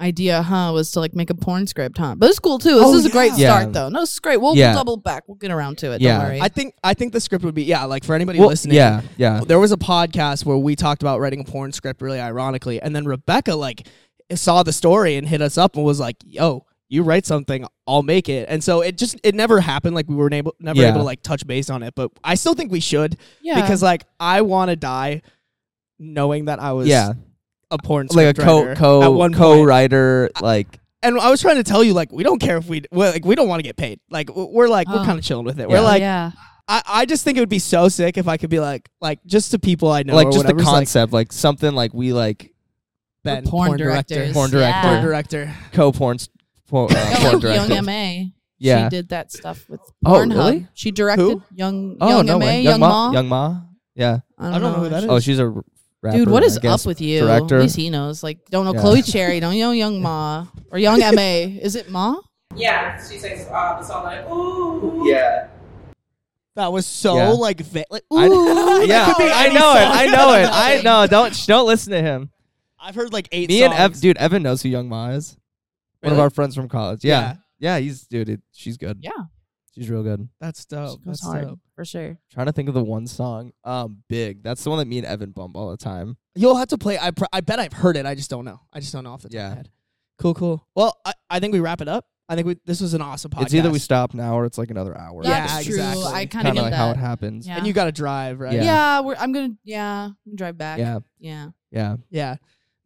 idea, huh? Was to like make a porn script, huh? But it's cool too. This Oh, is a great yeah. start, though. No, this is great. We'll, Yeah. we'll double back. We'll get around to it. Yeah. Don't worry. I think I think the script would be yeah, like for anybody Well, listening. yeah, yeah. There was a podcast where we talked about writing a porn script really ironically, and then Rebecca like saw the story and hit us up and was like, "Yo, you write something, I'll make it." And so it just it never happened. Like we were able never Yeah. able to like touch base on it, but I still think we should yeah. because like I want to die knowing that I was Yeah, a porn like a co co one co writer, like And I was trying to tell you like we don't care if we like we don't want to get paid. Like we're like we're Oh. kind of chilling with it. Yeah. We're like yeah. I, I just think it would be so sick if I could be like like just to people I know like or just the whatever, it's like, concept, like something like we like Ben, porn, porn director. Porn director. porn director. co porn porn, uh, porn director. Young MA. Yeah. She did that stuff with Oh, Pornhub. really? She directed Who? Young Oh Young no MA, way. Young, Ma. Young Ma. Yeah. I I don't know who that is. Oh, she's a r- rapper. Dude, what is guess. up with you? Director. At least he knows. Like, don't know Yeah. Chloe Cherry, don't know Young Ma or Young MA. Is it Ma? Yeah, she says uh, the song like, ooh. Yeah. That was so Yeah. like va- like I, ooh, that yeah, could be I any know it. I know it. I know. Don't sh- don't listen to him. I've heard like eight Me and. Ev, dude, Evan knows who Young Ma is. One of our friends from college. Yeah, Yeah. yeah. he's dude. It, she's good. Yeah. She's real good. That's dope. That's hard dope. for sure. Trying to think of the one song. Um, big. That's the one that me and Evan bump all the time. You'll have to play. I pr- I bet I've heard it. I just don't know. I just don't know off the top of my head. Cool, cool. Well, I, I think we wrap it up. I think we this was an awesome podcast. It's either we stop now or it's like another hour. Yeah, That's true. exactly. I kind of Kind of get like that. how it happens. Yeah. and you got to drive, right? Yeah. Yeah, we're, I'm gonna. Yeah, I'm gonna drive back. Yeah. yeah. Yeah. Yeah.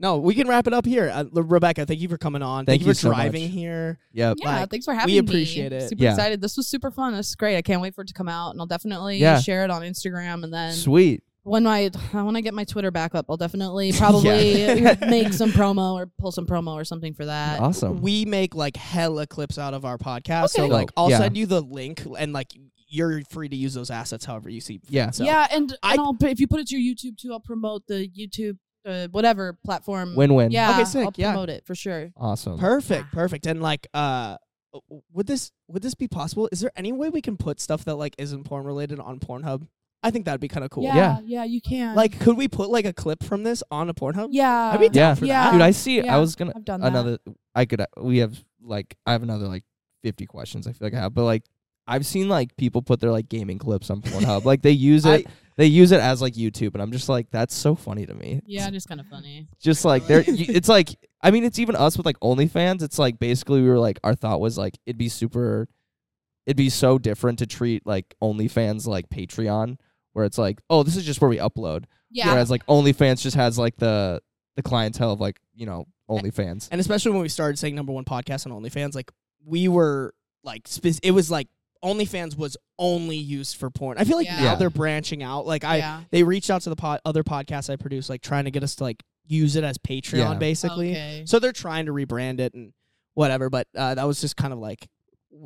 No, we can wrap it up here. Uh, Rebecca, thank you for coming on. Thank you you for so driving much. here. Yep. Yeah, Like, thanks for having we me. appreciate it. Super Yeah. excited. This was super fun. This is great. I can't wait for it to come out, and I'll definitely Yeah. share it on Instagram. And then Sweet. when I when I get my Twitter back up, I'll definitely probably make some promo or pull some promo or something for that. Awesome. We make like hella clips out of our podcast. So like I'll Yeah. send you the link and like you're free to use those assets however you see. Yeah. So yeah, and, I- and I'll if you put it to your YouTube too, I'll promote the YouTube uh, whatever platform. Win-win. Yeah, Okay, sick, I'll yeah. promote it for sure. Awesome. perfect, perfect. And like uh would this would this be possible? Is there any way we can put stuff that like isn't porn related on Pornhub? I think that'd be kind of cool. Yeah, Yeah. yeah, you can. Like, could we put like a clip from this on a Pornhub? yeah, I'd be down Yeah. for Yeah. that. Dude, I see. yeah, I was gonna I've done that. another. I could. We have like. I have another like fifty questions. I feel like I have, but like I've seen like people put their like gaming clips on Pornhub. like they use it. they use it as like YouTube, and I'm just like, that's so funny to me. Yeah, just kind of funny. Just like they're. it's like. I mean, it's even us with like OnlyFans. It's like basically we were like our thought was like it'd be super. It'd be so different to treat like OnlyFans like Patreon, where it's like, oh, this is just where we upload. Yeah, Whereas like OnlyFans just has like the the clientele of like you know OnlyFans. And especially when we started saying number one podcast on OnlyFans, like we were like, it was like OnlyFans was only used for porn. I feel like Yeah. now Yeah. they're branching out. Like I, yeah. they reached out to the pod, other podcasts I produce, like trying to get us to like use it as Patreon, Yeah. basically. Okay. So they're trying to rebrand it and whatever. But uh, that was just kind of like.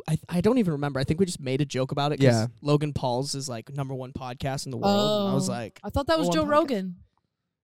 I, I don't even remember. I think we just made a joke about it. 'cause Yeah. Logan Paul's is like number one podcast in the world. And I was Oh. like, I thought that was One Joe podcast. Rogan.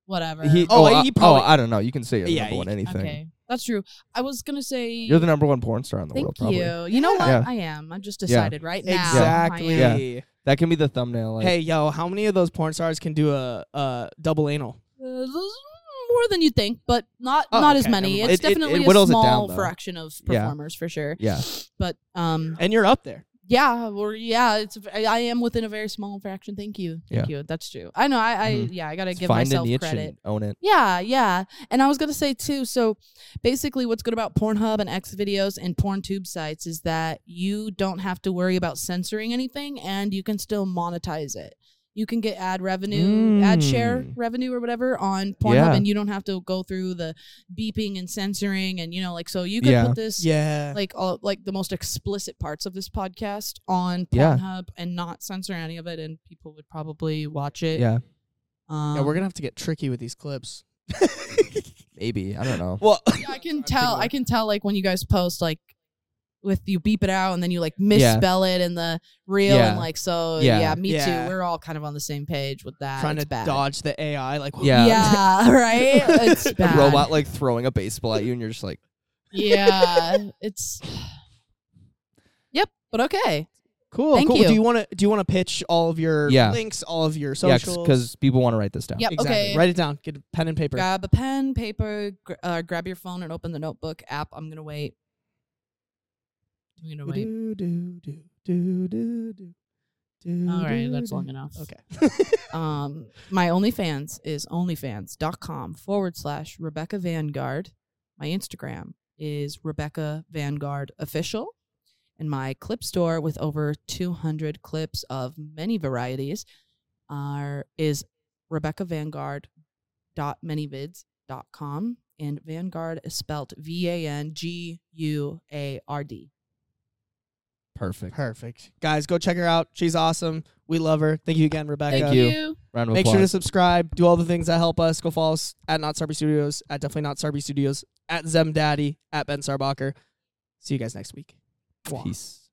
Whatever. He, Oh, oh, he probably- oh, I don't know. You can say you're Yeah, number you one can- anything. okay, that's true. I was gonna say You're the number one porn star in the Thank world, probably. you. You know what? Yeah. I am. I just Yeah. decided right now. exactly. I am. Yeah. That can be the thumbnail. Like, Hey, yo, how many of those porn stars can do a, a double anal? Uh, more than you think, but not Oh, not as okay, many. never It's mind. It- it- definitely it whittles a it down, small though. fraction of Yeah. performers for sure. yeah, But um, And you're up there. Yeah, or yeah, it's I I am within a very small fraction. Thank you, thank you. That's true. I know. I, I Mhm. yeah, I gotta Just give myself credit. own it. Yeah, yeah. And I was gonna say too, so basically what's good about Pornhub and X videos and PornTube sites is that you don't have to worry about censoring anything and you can still monetize it. You can get ad revenue, ad share Mm. revenue or whatever on Pornhub Yeah. and you don't have to go through the beeping and censoring and you know, like so you could Yeah. put this Yeah. like all like the most explicit parts of this podcast on Yeah. Pornhub and not censor any of it and people would probably watch it. Yeah, Um, yeah, we're gonna have to get tricky with these clips. maybe. I don't know. Well, Yeah, I can tell. I can tell like when you guys post like with you beep it out and then you like misspell it in the reel Yeah. and like so Yeah. yeah, me Yeah. too. We're all kind of on the same page with that. trying It's to bad. dodge the AI. Like, Yeah. Yeah, right. It's A robot like throwing a baseball at you, and you're just like, Yeah, it's. Yep, but okay. cool. Thank cool. you. Do you want to do you want to pitch all of your Yeah. links, all of your yeah, socials? because people want to write this down. Yep. exactly. Okay. Write it down. Get a pen and paper. Grab a pen, paper. Gr- uh, grab your phone and open the notebook app. I'm gonna wait. I'm gonna wait. Do, do, do, do, do, do, do, All right, do, that's do. long enough. Okay. um my OnlyFans is onlyfans.com forward slash Rebecca Vanguard. My Instagram is Rebecca Vanguard Official. And my clip store with over 200 clips of many varieties are is Rebecca Vanguard dot manyvids.com and Vanguard is spelt V A N G U A R D. Perfect. Perfect. Guys, go check her out. She's awesome. We love her. Thank you again, Rebecca. Thank you. Round of Make applause. sure to subscribe. Do all the things that help us. Go follow us at Not Sarby Studios, at Definitely Not Sarby Studios, at Zem Daddy, at Ben Sarbacher. See you guys next week. Mwah. Peace.